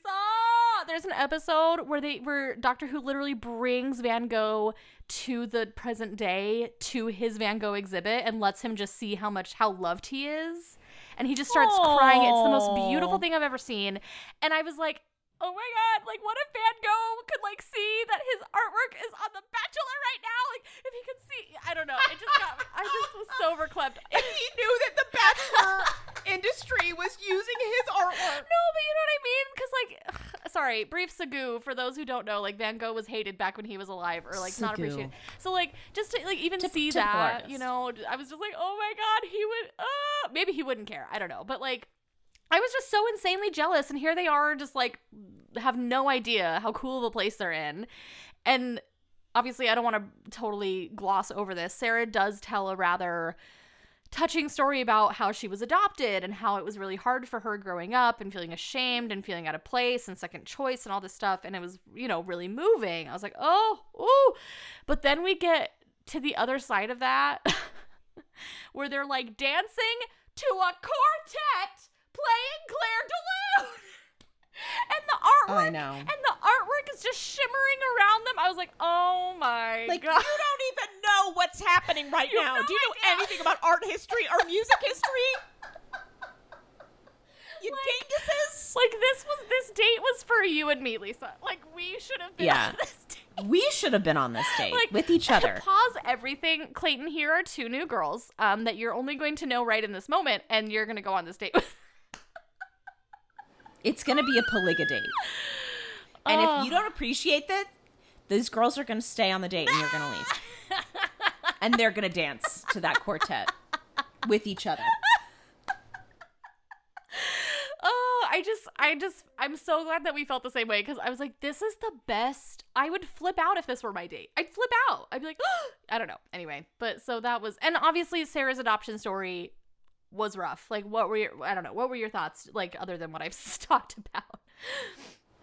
There's an episode where they where Doctor Who literally brings Van Gogh to the present day to his Van Gogh exhibit and lets him just see how much how loved he is. And he just starts crying. It's the most beautiful thing I've ever seen. And I was like, "Oh my god, like what if Van Gogh could like see that his artwork is on The Bachelor right now? Like if he could see I don't know. It just got me. I just was so overclapped. If he knew that the bachelor industry was using his artwork. No, but you know what I mean? Because, like, sorry, brief Sagoo, for those who don't know, like, Van Gogh was hated back when he was alive, or, like, not appreciated. So, like, just to, like, even Typ- see that, artist. you know, I was just like, oh my god, he would, uh, maybe he wouldn't care. I don't know. But, like, I was just so insanely jealous, and here they are, just, like, have no idea how cool of a place they're in. And obviously, I don't want to totally gloss over this. Sarah does tell a rather touching story about how she was adopted and how it was really hard for her growing up and feeling ashamed and feeling out of place and second choice and all this stuff and it was you know really moving i was like oh ooh but then we get to the other side of that where they're like dancing to a quartet playing Clair de Lune and the artwork I know. and the artwork is just shimmering around them i was like oh my Like god you don't even know what's happening right You now. no Do you know anything about art history or music history? You Like- dinguses. Like this was this date was for you and me, Lisa. Like we should have been Yeah. on this date. We should have been on this date Like with each other. Pause everything. Clayton, here are two new girls um, that you're only going to know right in this moment, and you're gonna go on this date with. It's gonna be a polyga date. And if you don't appreciate that, these girls are gonna stay on the date and you're gonna leave. and they're gonna dance to that quartet with each other. Oh, I just, I just, I'm so glad that we felt the same way because I was like, this is the best. I would flip out if this were my date. I'd flip out. I'd be like, I don't know. Anyway, but so that was, and obviously Sarah's adoption story was rough. Like, what were your, I don't know, what were your thoughts, like, other than what I've talked about?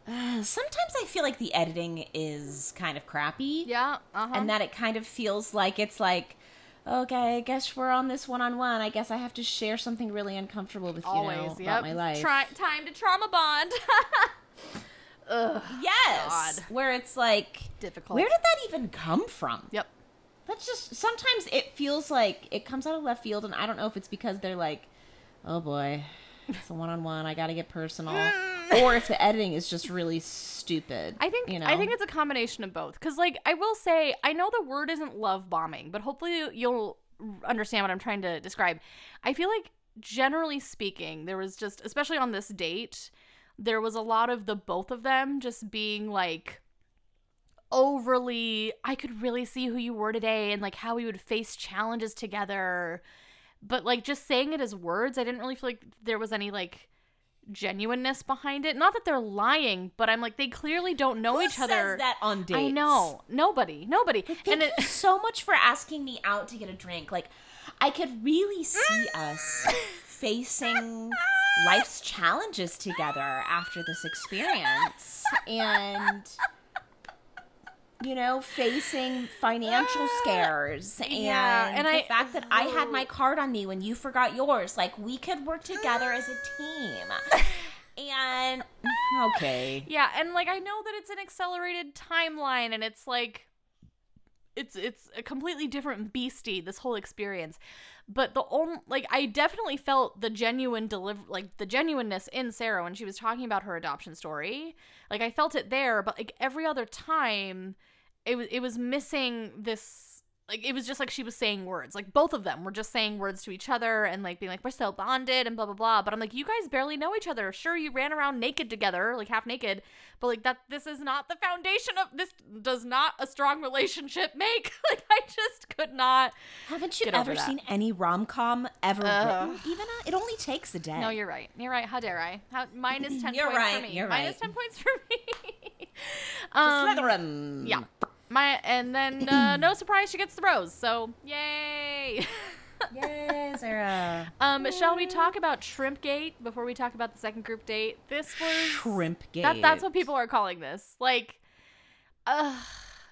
Uh, sometimes I feel like the editing is kind of crappy. Yeah, uh huh. and that it kind of feels like it's like okay i guess we're on this one-on-one i guess i have to share something really uncomfortable with you always, know, yep. about my life Try, time to trauma bond. Ugh, yes God. where it's like difficult. where did that even come from Yep. That's just sometimes it feels like it comes out of left field and i don't know if it's because they're like oh boy it's a one-on-one i gotta get personal or if the editing is just really stupid I think you know I think it's a combination of both. Because like I will say, I know the word isn't love bombing, but hopefully you'll understand what I'm trying to describe. I feel like generally speaking, there was just, especially on this date, there was a lot of the both of them just being like overly. I could really see who you were today and like how we would face challenges together. But like just saying it as words, I didn't really feel like there was any like genuineness behind it. Not that they're lying, but I'm like they clearly don't know Who each other. that on dates I know nobody, nobody, Thank and it. you so much for asking me out to get a drink. Like, I could really see us facing life's challenges together after this experience. And you know, facing financial ah, scares and, Yeah, and the I- fact that I had my card on me when you forgot yours. Like we could work together as a team. And okay. Yeah, and like I know that it's an accelerated timeline and it's like it's it's a completely different beastie this whole experience. But the only like I definitely felt the genuine deliver like the genuineness in Sarah when she was talking about her adoption story. Like I felt it there, but like every other time it was it was missing this like it was just like she was saying words like both of them were just saying words to each other and like being like we're so bonded and blah blah blah. But i'm like you guys barely know each other. Sure you ran around naked together like half naked but like that this is not the foundation of this does not a strong relationship make. Like i just could not Haven't you ever seen any rom com ever written? Even a, it only takes a day. no you're right. You're right. How dare i? How, minus 10 You're points right, for me. You're Minus right. 10 points for me. Um, Slytherin. yeah my and then uh, no surprise she gets the rose so yay Yay, Sarah. Um, shall we talk about Shrimpgate before we talk about the second group date? This was Shrimp gate. that, that's what people are calling this. Like, uh,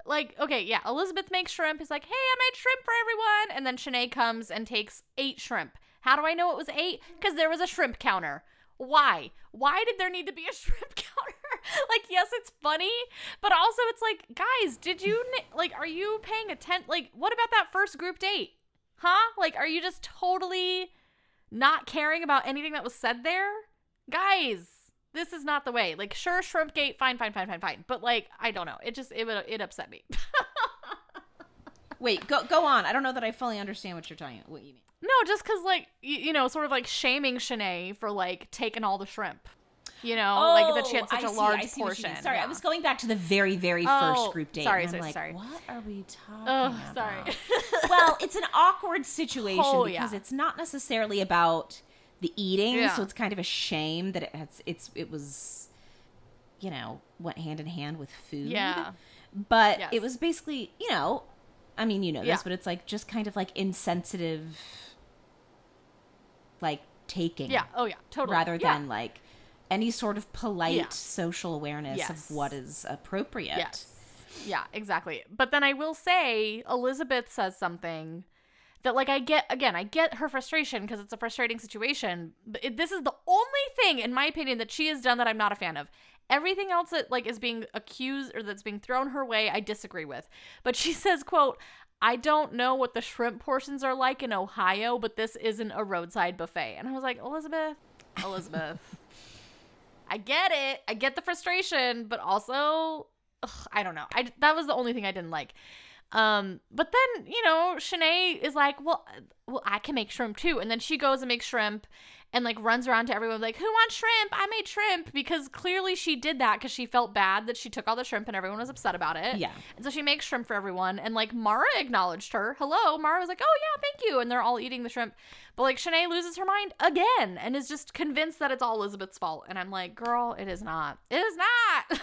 like okay, yeah. Elizabeth makes shrimp. Is like, hey, I made shrimp for everyone, and then Shanae comes and takes eight shrimp. How do I know it was eight? Because there was a shrimp counter. Why? Why did there need to be a shrimp counter? like, yes, it's funny, but also it's like, guys, did you like? Are you paying attention? Like, what about that first group date? Huh? Like, are you just totally not caring about anything that was said there? Guys, this is not the way. Like, sure, Shrimpgate, fine, fine, fine, fine, fine. But like, I don't know. It just it would it upset me. Wait, go go on. I don't know that I fully understand what you're talking. What you mean? no, just because like you, you know, sort of like shaming Shanae for like taking all the shrimp. You know, like that she had Oh, such I a see, large I see what portion. Sorry, I was going back to the very, very Oh, first group date. sorry, sorry, like, sorry. What are we talking Oh, about? sorry. well, it's an awkward situation Oh, because yeah. it's not necessarily about the eating, Yeah. so it's kind of a shame that it has it's it was you know, went hand in hand with food. Yeah. But Yes. it was basically, you know, I mean, you know Yeah. this, but it's like just kind of like insensitive like taking yeah. Oh yeah. Totally. rather Yeah. than like any sort of polite Yeah. social awareness Yes. of what is appropriate. Yes. Yeah, exactly. But then I will say Elizabeth says something that like I get again, I get her frustration because it's a frustrating situation, but it, this is the only thing in my opinion that she has done that I'm not a fan of. Everything else that like is being accused or that's being thrown her way, I disagree with. But she says, quote, I don't know what the shrimp portions are like in Ohio, but this isn't a roadside buffet. And I was like, Elizabeth, Elizabeth. I get it. I get the frustration, but also, ugh, I don't know. I that was the only thing I didn't like. Um, but then you know, Shanae is like, well, well, I can make shrimp too, and then she goes and makes shrimp, and like runs around to everyone like, who wants shrimp? I made shrimp because clearly she did that because she felt bad that she took all the shrimp and everyone was upset about it. Yeah. And so she makes shrimp for everyone, and like Mara acknowledged her. Hello, Mara was like, "Oh yeah, thank you," and they're all eating the shrimp. But like Shanae loses her mind again and is just convinced that it's all Elizabeth's fault. And I'm like, "Girl, it is not. It is not."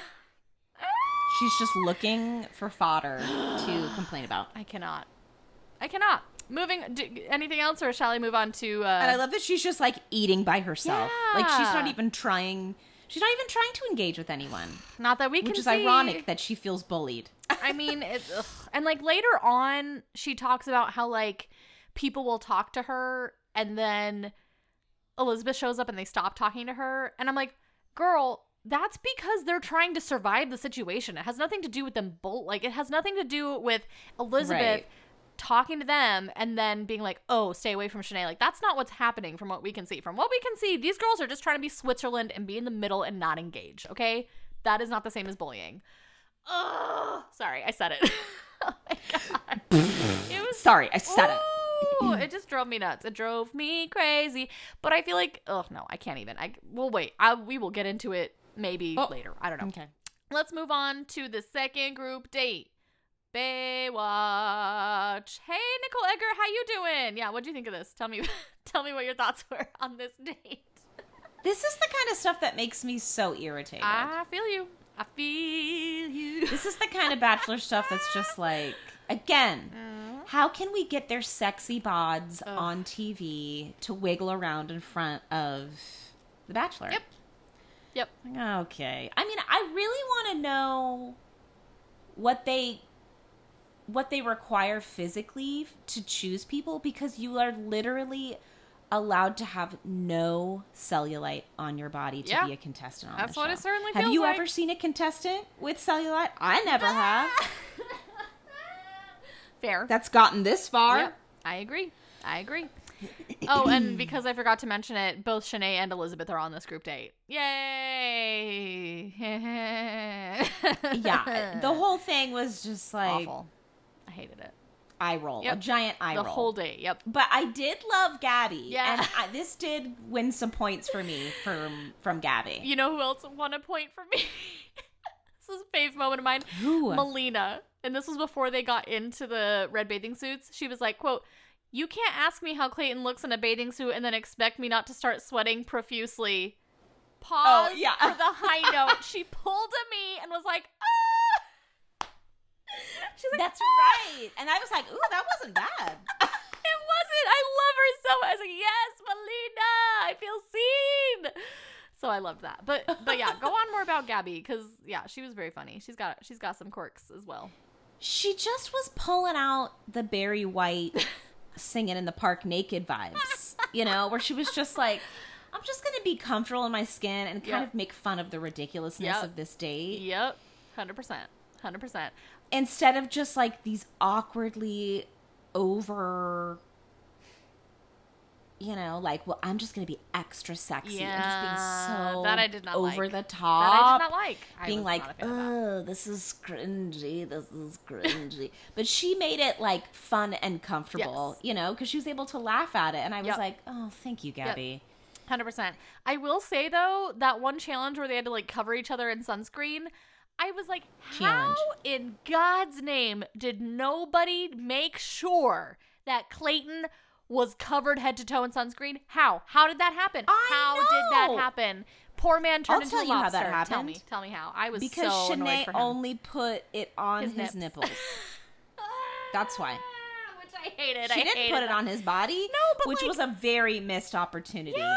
She's just looking for fodder to complain about. I cannot. I cannot. Moving. D- anything else, or shall I move on to? Uh, And I love that she's just like eating by herself. Like she's not even trying. She's not even trying to engage with anyone, not that we can which is see. ironic that she feels bullied. I mean, it, and like later on, she talks about how like people will talk to her, and then Elizabeth shows up and they stop talking to her, and I'm like, girl. That's because they're trying to survive the situation. It has nothing to do with them bull like it has nothing to do with Elizabeth Right. Talking to them and then being like, "Oh, stay away from Shanae." Like that's not what's happening from what we can see. From what we can see, these girls are just trying to be Switzerland and be in the middle and not engage. Okay, that is not the same as bullying. Oh, sorry, I said it. oh my god, it was Sorry, I said it. Ooh, it just drove me nuts. It drove me crazy. But I feel like, oh no, I can't even. I we'll wait. I we will get into it maybe Oh, later. I don't know. Okay. Let's move on to the second group date. Baywatch. Hey, Nicole Eggert, how you doing? Yeah, what do you think of this? Tell me, tell me what your thoughts were on this date. This is the kind of stuff that makes me so irritated. I feel you. I feel you. this is the kind of bachelor stuff that's just like, again, mm. how can we get their sexy bods on TV to wiggle around in front of the bachelor? Yep. Yep. Okay. I mean, I really want to know what they what they require physically to choose people because you are literally allowed to have no cellulite on your body to Yeah. be a contestant on That's what it certainly Have you like. ever seen a contestant with cellulite? I never ah! have. Fair. That's gotten this far. Yep, I agree. I agree. Oh, and because I forgot to mention it, both Shanae and Elizabeth are on this group date. Yay! Yeah, the whole thing was just like awful. I hated it. eye roll, Yep. a giant eye roll. the whole day. Yep. But I did love Gabby. Yeah. And I, this did win some points for me from from Gabby. You know who else won a point for me? this is a fave moment of mine. Who? Melina. And this was before they got into the red bathing suits. She was like, quote, You can't ask me how Clayton looks in a bathing suit and then expect me not to start sweating profusely. Pause Oh, yeah. for the high note. She pulled at me and was like, ah! She's like, That's "Ah!" right. And I was like, ooh, that wasn't bad. It wasn't. I love her so much. I was like, yes, Melina, I feel seen. So I loved that. But but yeah, go on more about Gabby because yeah, she was very funny. She's got she's got some quirks as well. She just was pulling out the Barry White singing in the park naked vibes, you know, where she was just like, I'm just going to be comfortable in my skin and kind Yep. of make fun of the ridiculousness Yep. of this date. Yep, hundred percent, hundred percent. Instead of just like these awkwardly over you know like well i'm just gonna be extra sexy and just being Yeah, so that I did not over like. the That I did not like. I being like not a fan of that. oh this is cringy this is cringy but she made it like fun and comfortable Yes. you know because she was able to laugh at it and i was Yep. like oh thank you gabby Hundred percent. I will say though that one challenge where they had to like cover each other in sunscreen. I was like, how Challenge. in God's name did nobody make sure that Clayton was covered head to toe in sunscreen? How? How did that happen? I how did that happen? Poor man turned I'll into tell a you how lobster. that happened. Tell me. Tell me how. I was because so Shanae only put it on His his, nipples That's why. Ah, which I hated. she I didn't hated put it that. on his body No, but, which like- was a very missed opportunity Yeah,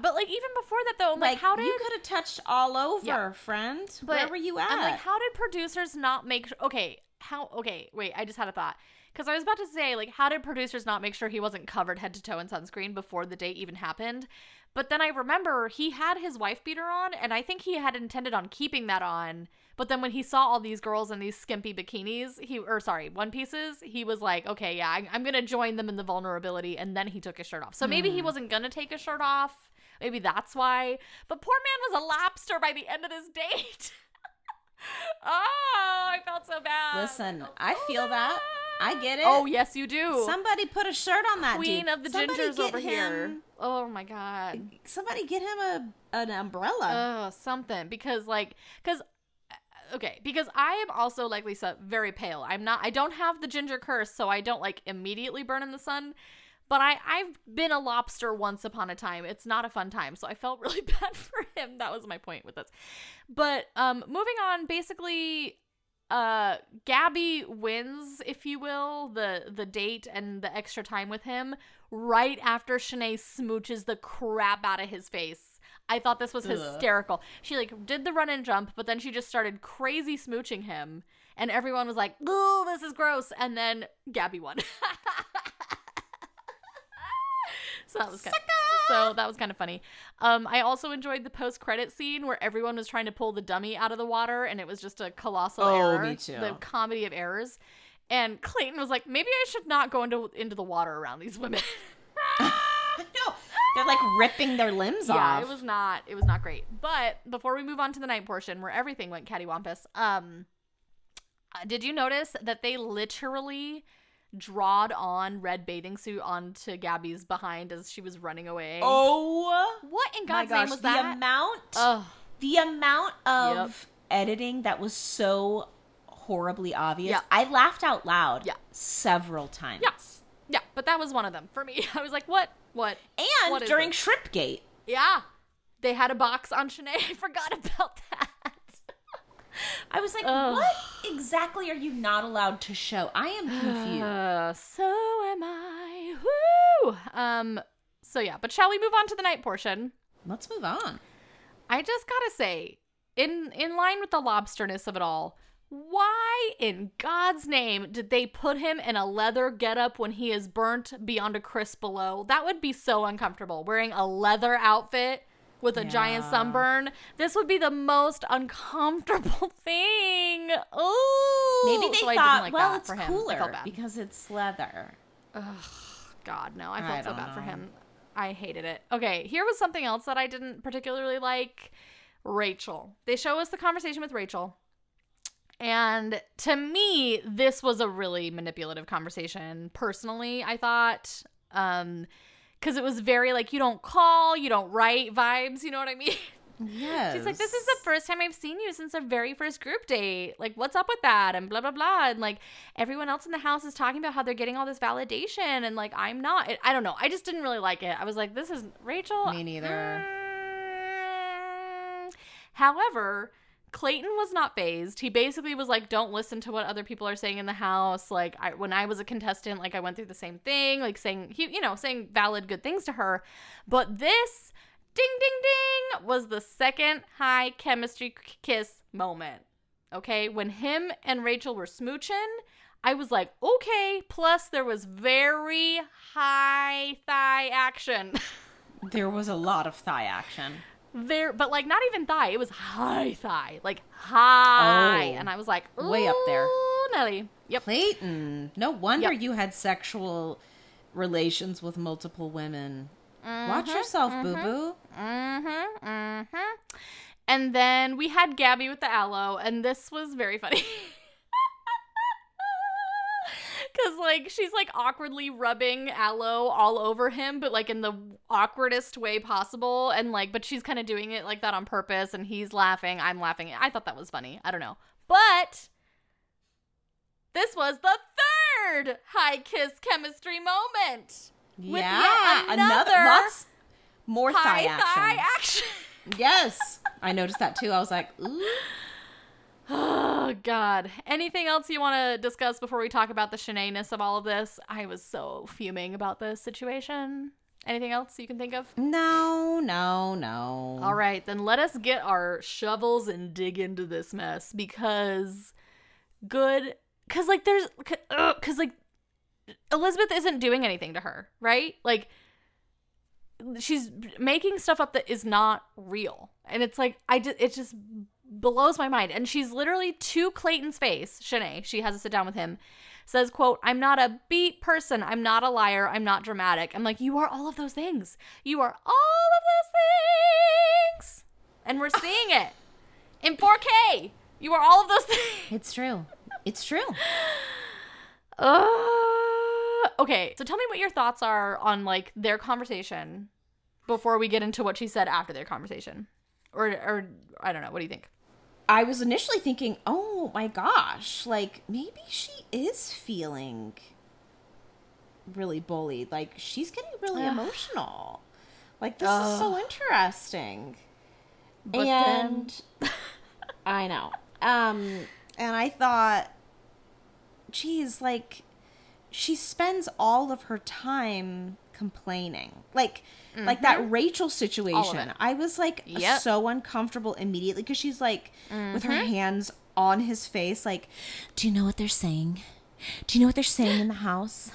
but like even before that though, I'm like, like how did you could have touched all over Yeah. friend But where were you at I'm like, how did producers not make? Okay, how? Okay, wait. I just had a thought because I was about to say, like, how did producers not make sure he wasn't covered head to toe in sunscreen before the date even happened? But then I remember he had his wife beater on, and I think he had intended on keeping that on. But then when he saw all these girls in these skimpy bikinis, he or sorry, one pieces, he was like, okay, yeah, I'm gonna join them in the vulnerability, and then he took his shirt off. So maybe he Hmm. wasn't gonna take his shirt off. Maybe that's why. But poor man was a lobster by the end of this date. oh, I felt so bad. listen i so feel that i get oh, it Oh yes, you do. somebody put a shirt on that Queen dude. of the Somebody gingers get over here. Oh my god. somebody get him a an umbrella Oh, something because like because uh, okay because I am also like Lisa very pale. I'm not. I don't have the ginger curse, so I don't like immediately burn in the sun. But I I've been a lobster once upon a time. It's not a fun time, so I felt really bad for him. That was my point with this. But um, moving on, basically. Uh, Gabby wins, if you will, the the date and the extra time with him right after Shanae smooches the crap out of his face. I thought this was Ugh. hysterical. She like did the run and jump, but then she just started crazy smooching him, and everyone was like, "Oh, this is gross." And then Gabby won. so that was kind of, so that was kind of funny. Um, I also enjoyed the post credit scene where everyone was trying to pull the dummy out of the water, and it was just a colossal Oh, error. me too. The comedy of errors. And Clayton was like, maybe I should not go into into the water around these women. no they're like ripping their limbs yeah, off it was not it was not great. But before we move on to the night portion where everything went cattywampus, um uh, did you notice that they literally drawed on red bathing suit onto Gabby's behind as she was running away? oh what in God's gosh name was the that? amount Ugh. the amount of Yep. editing that was so horribly obvious Yeah. i laughed out loud Yeah. several times Yeah. Yeah, but that was one of them for me. I was like, what? What? and What during it? Shrimpgate. Yeah. They had a box on Shanae. I forgot about that. I was like, Ugh. what exactly are you not allowed to show? I am confused. Uh, so am I. Woo! Um, so yeah, but shall we move on to the night portion? Let's move on. I just gotta say, in in line with the lobsterness of it all, why in God's name did they put him in a leather getup when he is burnt beyond a crisp below? That would be so uncomfortable. Wearing a leather outfit with a giant sunburn. This would be the most uncomfortable thing. Oh, Maybe they so I thought, didn't like well, that it's for him. Cooler because it's leather. God, no, I I felt so don't bad for him. I hated it. Okay, here was something else that I didn't particularly like. Rachel. They show us the conversation with Rachel. And to me, this was a really manipulative conversation. Personally, I thought um cuz it was very like you don't call, you don't write vibes, you know what I mean? Yes. She's like, this is the first time I've seen you since our very first group date. Like, what's up with that? And blah, blah, blah. And like, everyone else in the house is talking about how they're getting all this validation. And like, I'm not. I don't know. I just didn't really like it. I was like, this is Rachel. Me neither. Mm. However, Clayton was not phased. He basically was like, "Don't listen to what other people are saying in the house." Like, I, when I was a contestant, like I went through the same thing, like saying he, you know, saying valid good things to her. But this, ding, ding, ding, was the second high chemistry kiss moment. Okay, when him and Rachel were smooching, I was like, okay. Plus, there was very high thigh action. There was a lot of thigh action. There but like not even thigh it was high thigh like high Oh. and i was like Way up there. Nelly yep Clayton, no wonder Yep. you had sexual relations with multiple women. Watch Mm-hmm, yourself, boo boo. mm-hmm mm-hmm and then we had gabby with the aloe and this was very funny Cause like she's like awkwardly rubbing aloe all over him, but like in the awkwardest way possible, and like, but she's kind of doing it like that on purpose, and he's laughing, I'm laughing. I thought that was funny. I don't know, but this was the third high kiss chemistry moment yeah, yet another lots more high thigh action. thigh action. Yes, I noticed that too. I was like, ooh. Oh God! Anything else you want to discuss before we talk about the Shanae-ness of all of this? I was so fuming about this situation. Anything else you can think of? No, no, no. All right, then let us get our shovels and dig into this mess because good cuz like there's cuz like Elizabeth isn't doing anything to her, right? Like she's making stuff up that is not real. And it's like I just it just blows my mind. And she's literally to Clayton's face, Shanae, she has to sit down with him, says, quote, I'm not a beat person. I'm not a liar. I'm not dramatic. I'm like, you are all of those things. You are all of those things. And we're seeing it in 4K. You are all of those things. It's true. It's true. Uh, okay, so tell me what your thoughts are on like their conversation before we get into what she said after their conversation. Or or I don't know, what do you think? I was initially thinking, oh my gosh, like maybe she is feeling really bullied. Like she's getting really Ugh. emotional. Like this is so interesting. But and I know. Um and I thought geez, like she spends all of her time complaining. Like like that Rachel situation. I was like Yep. so uncomfortable immediately because she's like with her hands on his face like do you know what they're saying? Do you know what they're saying in the house?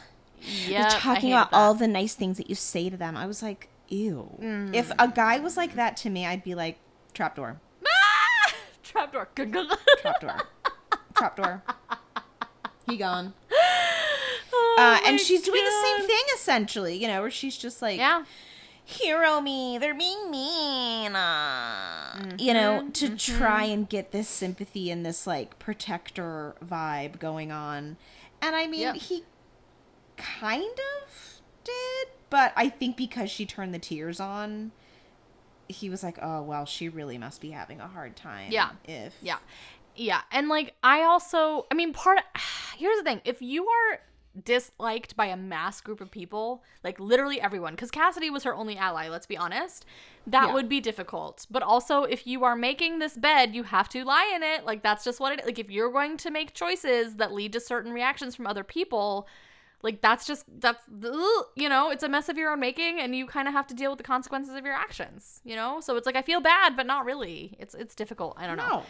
Yeah, They're talking about all the nice things that you say to them. I was like, ew. Mm. If a guy was like that to me, I'd be like, trapdoor, Ah! Trapdoor. trapdoor, trapdoor. He gone. Oh Uh, and my she's doing the same thing essentially, you know, where she's just like, Yeah. hero me, they're being mean. uh," You know, Mm-hmm, to try and get this sympathy and this like protector vibe going on. And I mean, Yep. he kind of did, but I think because she turned the tears on, he was like, "Oh, well, she really must be having a hard time." Yeah. If Yeah. Yeah. And like I also I mean part here's the thing. If you are disliked by a mass group of people, like literally everyone, because Cassidy was her only ally, let's be honest, that Yeah. would be difficult. But also if you are making this bed, you have to lie in it. Like that's just what it like if you're going to make choices that lead to certain reactions from other people, like that's just that's you know it's a mess of your own making and you kind of have to deal with the consequences of your actions you know so it's like i feel bad but not really it's it's difficult i don't know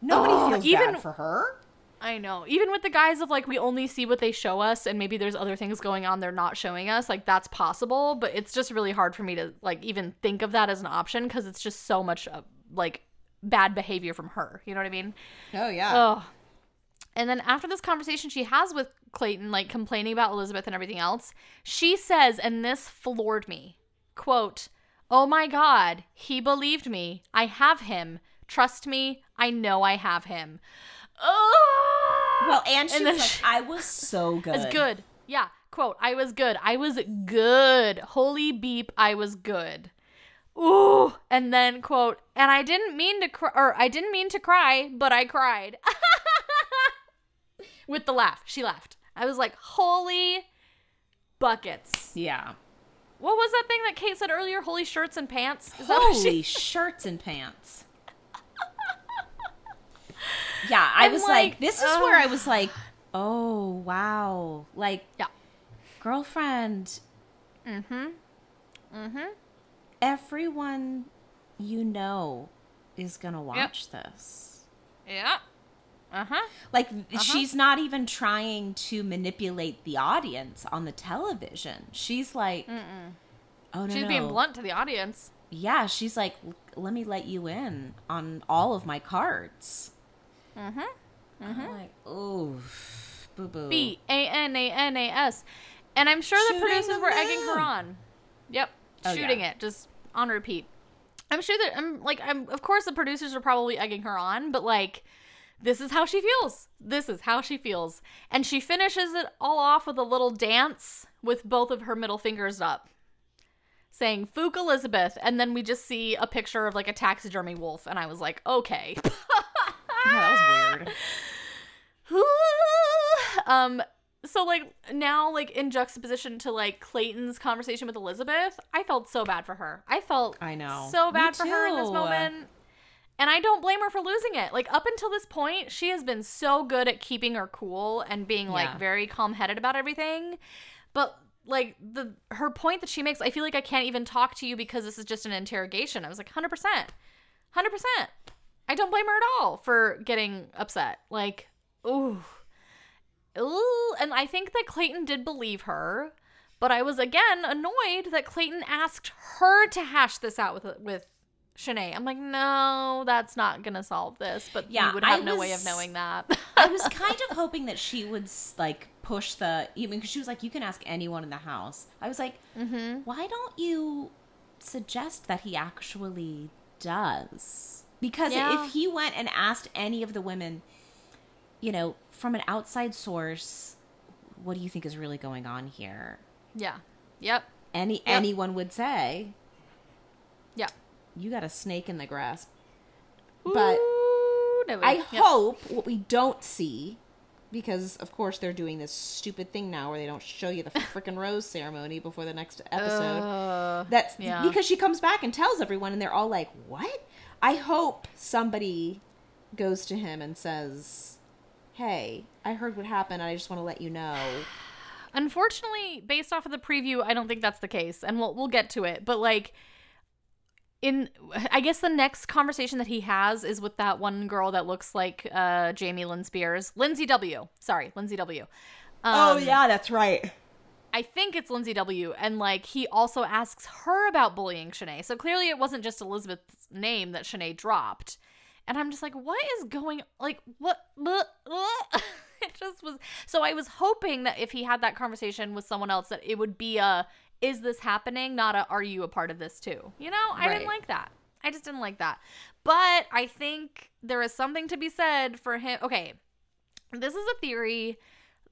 Nobody Oh, feels even- bad for her. I know. Even with the guys of like we only see what they show us and maybe there's other things going on they're not showing us, like that's possible, but it's just really hard for me to like even think of that as an option cuz it's just so much uh, like bad behavior from her. You know what I mean? Oh yeah. Oh. And then after this conversation she has with Clayton, like complaining about Elizabeth and everything else, she says, and this floored me, quote, Oh my God, he believed me. I have him. Trust me, I know I have him. Oh! Well, and she and like, she- I was so good. It's good. Yeah. Quote, I was good. I was good. Holy beep, I was good. Ooh. And then quote, and I didn't mean to cry or I didn't mean to cry, but I cried. With the laugh. She laughed. I was like, holy buckets. Yeah. What was that thing that Kate said earlier? Holy shirts and pants? Is that what Holy she shirts and pants. Yeah, I I'm was like, like, this is where I was like, oh wow, like Yeah. girlfriend, Mm-hmm. Mm-hmm. everyone you know is gonna watch this. Yeah. Uh-huh. Like she's not even trying to manipulate the audience on the television. She's like, oh no, She's no. being blunt to the audience. Yeah, she's like, let me let you in on all of my cards. Mm-hmm. I'm like, ooh, boo boo. B A N A N A S. And I'm sure the producers were egging her on. Yep. Oh, shooting yeah. it just on repeat. I'm sure that I'm like I'm of course the producers are probably egging her on, but like this is how she feels. This is how she feels. And she finishes it all off with a little dance with both of her middle fingers up. Saying Fook Elizabeth, and then we just see a picture of like a taxidermy wolf, and I was like, okay. Yeah, that was weird. um so like now like in juxtaposition to like Clayton's conversation with Elizabeth, I felt so bad for her. I felt I know. so bad for her in this moment. And I don't blame her for losing it. Like up until this point, she has been so good at keeping her cool and being like Yeah. very calm-headed about everything. But like the her point that she makes, I feel like I can't even talk to you because this is just an interrogation. I was like 100%. 100%. I don't blame her at all for getting upset. Like, ooh. Ooh, and I think that Clayton did believe her, but I was again annoyed that Clayton asked her to hash this out with with Shanae. I'm like, no, that's not gonna solve this. But Yeah, you would have I no way of knowing that. I was kind of hoping that she would like push the even because she was like, you can ask anyone in the house. I was like, mm-hmm. why don't you suggest that he actually does? Because Yeah. if he went and asked any of the women, you know, from an outside source, what do you think is really going on here? Yeah. Yep. Any anyone would say, yeah, you got a snake in the grass. But no. I Yep. hope what we don't see, because of course they're doing this stupid thing now where they don't show you the freaking rose ceremony before the next episode. Uh, That's yeah. because she comes back and tells everyone, and they're all like, "What?" I hope somebody goes to him and says, "Hey, I heard what happened. I just want to let you know." Unfortunately, based off of the preview, I don't think that's the case, and we'll we'll get to it. But like, in I guess the next conversation that he has is with that one girl that looks like uh, Jamie Lynn Spears, Lindsay W. Sorry, Lindsay W. Um, oh yeah, that's right. I think it's Lindsay W. And like he also asks her about bullying Shanae. So clearly it wasn't just Elizabeth's name that Shanae dropped. And I'm just like, what is going like what what- what? it just was so I was hoping that if he had that conversation with someone else that it would be a is this happening, not a are you a part of this too? You know, I didn't like that. I just didn't like that. But I think there is something to be said for him. Okay. This is a theory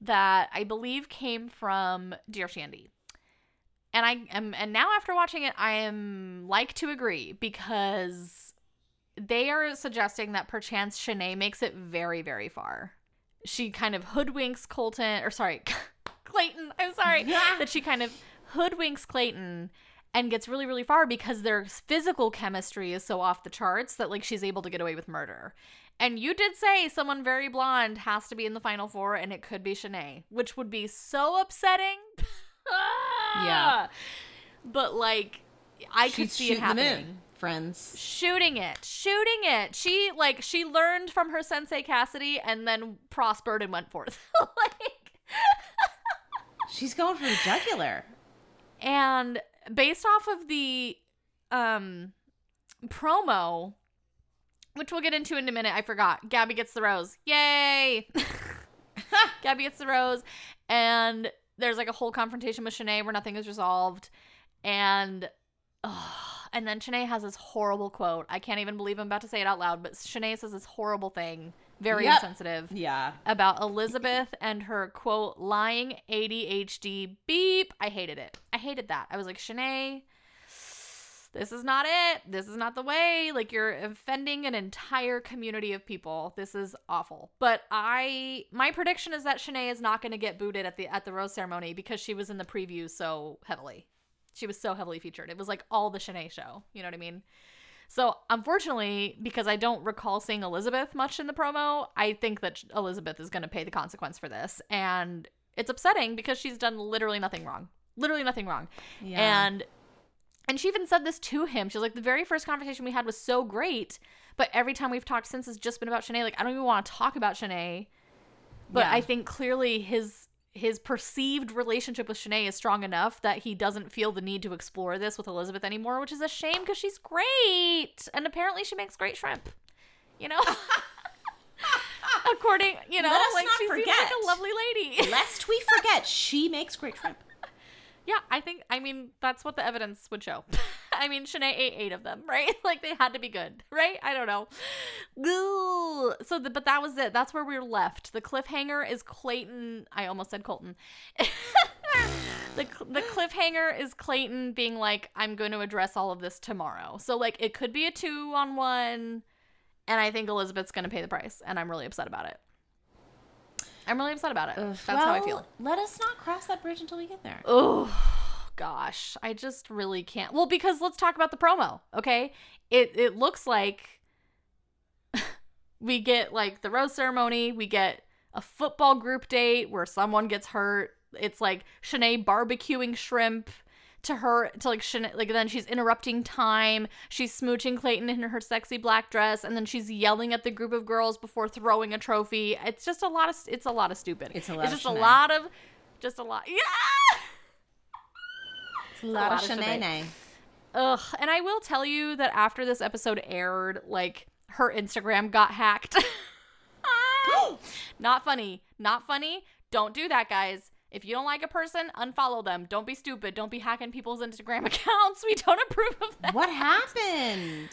that I believe came from Dear Shandy. And I am and now after watching it, I am like to agree because they are suggesting that perchance Shanae makes it very, very far. She kind of hoodwinks Colton or sorry, Clayton. I'm sorry. that she kind of hoodwinks Clayton and gets really, really far because their physical chemistry is so off the charts that like she's able to get away with murder. And you did say someone very blonde has to be in the final four, and it could be Shanae, which would be so upsetting. Yeah. But like, I could see it shooting the moon, happening. friends. shooting it, shooting it. She like she learned from her sensei Cassidy and then prospered and went forth. like She's going for the jugular. and based off of the um promo which we'll get into in a minute, I forgot. Gabby gets the rose. Yay! Gabby gets the rose and there's like a whole confrontation with Shanae where nothing is resolved and ugh, and then Shanae has this horrible quote. I can't even believe I'm about to say it out loud, but Shanae says this horrible thing, very Yep. insensitive Yeah. about Elizabeth and her quote lying ADHD beep. I hated it. I hated that. I was like, Shanae, this is not it. This is not the way. Like you're offending an entire community of people. This is awful. But I my prediction is that Shanae is not going to get booted at the at the rose ceremony because she was in the preview so heavily. She was so heavily featured. It was like all the Shanae show. You know what I mean? So, unfortunately, because I don't recall seeing Elizabeth much in the promo, I think that Elizabeth is going to pay the consequence for this. And it's upsetting because she's done literally nothing wrong. Literally nothing wrong. Yeah. And and she even said this to him. She was like, the very first conversation we had was so great, but every time we've talked since has just been about Shanae. Like, I don't even want to talk about Shanae. But Yeah. I think clearly his his perceived relationship with Shanae is strong enough that he doesn't feel the need to explore this with Elizabeth anymore, which is a shame because she's great. And apparently she makes great shrimp. You know? According, you know, like not she seems like a lovely lady. Lest we forget, she makes great shrimp. Yeah, I think I mean that's what the evidence would show. I mean, Shanae ate eight of them, right? Like they had to be good, right? I don't know. So, the, but that was it. That's where we were left. The cliffhanger is Clayton. I almost said Colton. the The cliffhanger is Clayton being like, "I'm going to address all of this tomorrow." So, like, it could be a two on one, and I think Elizabeth's going to pay the price, and I'm really upset about it. I'm really upset about it. Ugh, That's how I well, feel. Let us not cross that bridge until we get there. Oh gosh, I just really can't. Well, because let's talk about the promo, okay? It it looks like we get like the rose ceremony, we get a football group date where someone gets hurt. It's like Shanae barbecuing shrimp to her to like Shanae, like then she's interrupting time. She's smooching Clayton in her sexy black dress, and then she's yelling at the group of girls before throwing a trophy. It's just a lot of it's a lot of stupid. It's a lot It's of just a lot of just a lot. Yeah. It's a lot, lot of of shenanay. Ugh. And I will tell you that after this episode aired, like her Instagram got hacked. Not funny. Not funny. Don't do that, guys. If you don't like a person, unfollow them. Don't be stupid. Don't be hacking people's Instagram accounts. We don't approve of that. what happened?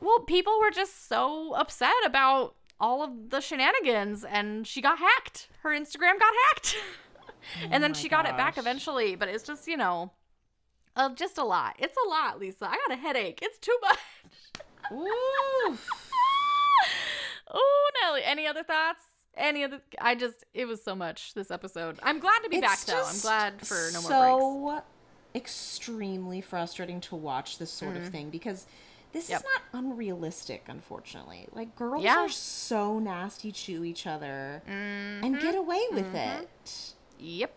Well, people were just so upset about all of the shenanigans and she got hacked. Her Instagram got hacked. and then Oh she got it back eventually, but it's just, you know, uh, just a lot. It's a lot, Lisa. I got a headache. It's too much. Oof. oh, Nelly. Any other thoughts? Any other? I just, it was so much this episode. I'm glad to be back, though. I'm glad for no more breaks. so extremely frustrating to watch this sort of thing because this Mm-hmm. Yep. is not unrealistic, unfortunately. Like girls Yeah. are so nasty to each other Mm-hmm. and get away with it. Yep.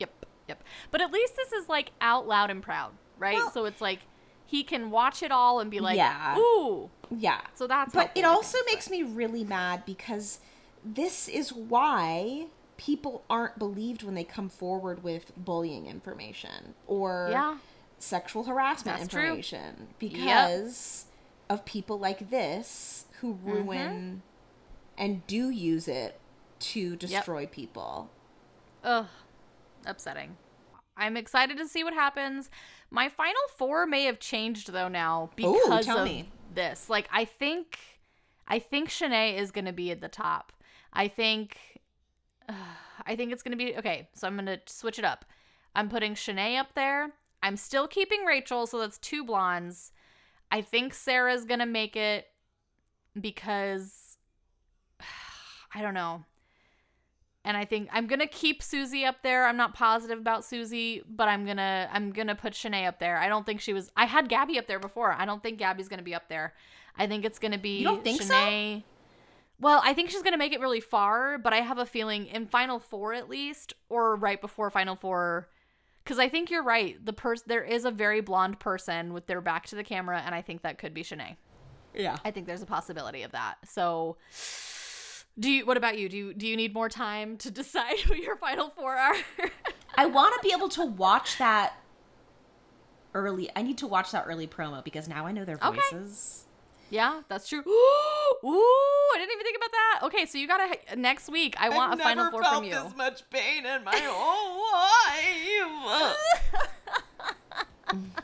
Yep. Yep. But at least this is like out loud and proud, right? Well- so it's like he can watch it all and be like, Yeah. ooh. Yeah. So that's But it helpful, also makes me really mad because this is why people aren't believed when they come forward with bullying information or Yeah. sexual harassment That's true. information because of people like this who Mm-hmm. ruin and do use it to destroy people. Ugh, upsetting. I'm excited to see what happens. My final four may have changed though now because tell of me. this. Like I think, I think Shanae is gonna be at the top. I think, I think it's gonna be okay. So I'm gonna switch it up. I'm putting Shanae up there. I'm still keeping Rachel, so that's two blondes. I think Sarah's gonna make it because I don't know. And I think I'm gonna keep Susie up there. I'm not positive about Susie, but I'm gonna I'm gonna put Shanae up there. I don't think she was. I had Gabby up there before. I don't think Gabby's gonna be up there. I think it's gonna be You don't think so? Shanae. Well, I think she's gonna make it really far, but I have a feeling in Final Four at least, or right before Final Four, Because I think you're right. The person there is a very blonde person with their back to the camera, and I think that could be Shanae. Yeah. I think there's a possibility of that. So, do you? What about you? Do you do you need more time to decide who your final four are? I want to be able to watch that early. I need to watch that early promo because now I know their Okay. Yeah, that's true. Ooh, I didn't even think about that. Okay, so you gotta next week. I want a final four from you. much pain in my whole life.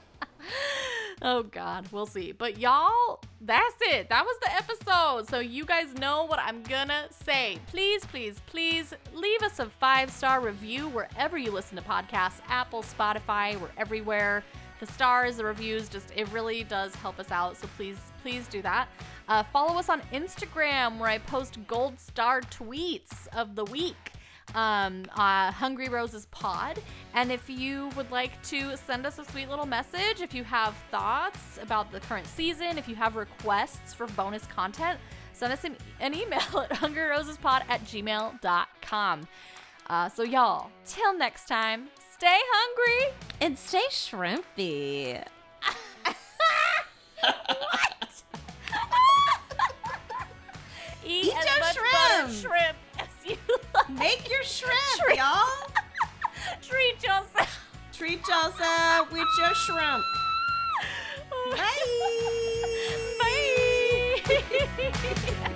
Oh God, we'll see. But y'all, that's it. That was the episode. So you guys know what I'm gonna say. Please, please, please leave us a five star review wherever you listen to podcasts. Apple, Spotify, we're everywhere. The stars, the reviews, just it really does help us out. So please, please do that. Uh, follow us on Instagram where I post gold star tweets of the week um, uh, Hungry Roses Pod. And if you would like to send us a sweet little message, if you have thoughts about the current season, if you have requests for bonus content, send us an, an email at hungryrosespod at gmail.com. Uh, so, y'all, till next time, stay hungry and stay shrimpy. what? Eat, Eat your shrimp. shrimp as you like. Make your shrimp, Treat. y'all. Treat yourself. Treat yourself with your shrimp. Bye. Bye.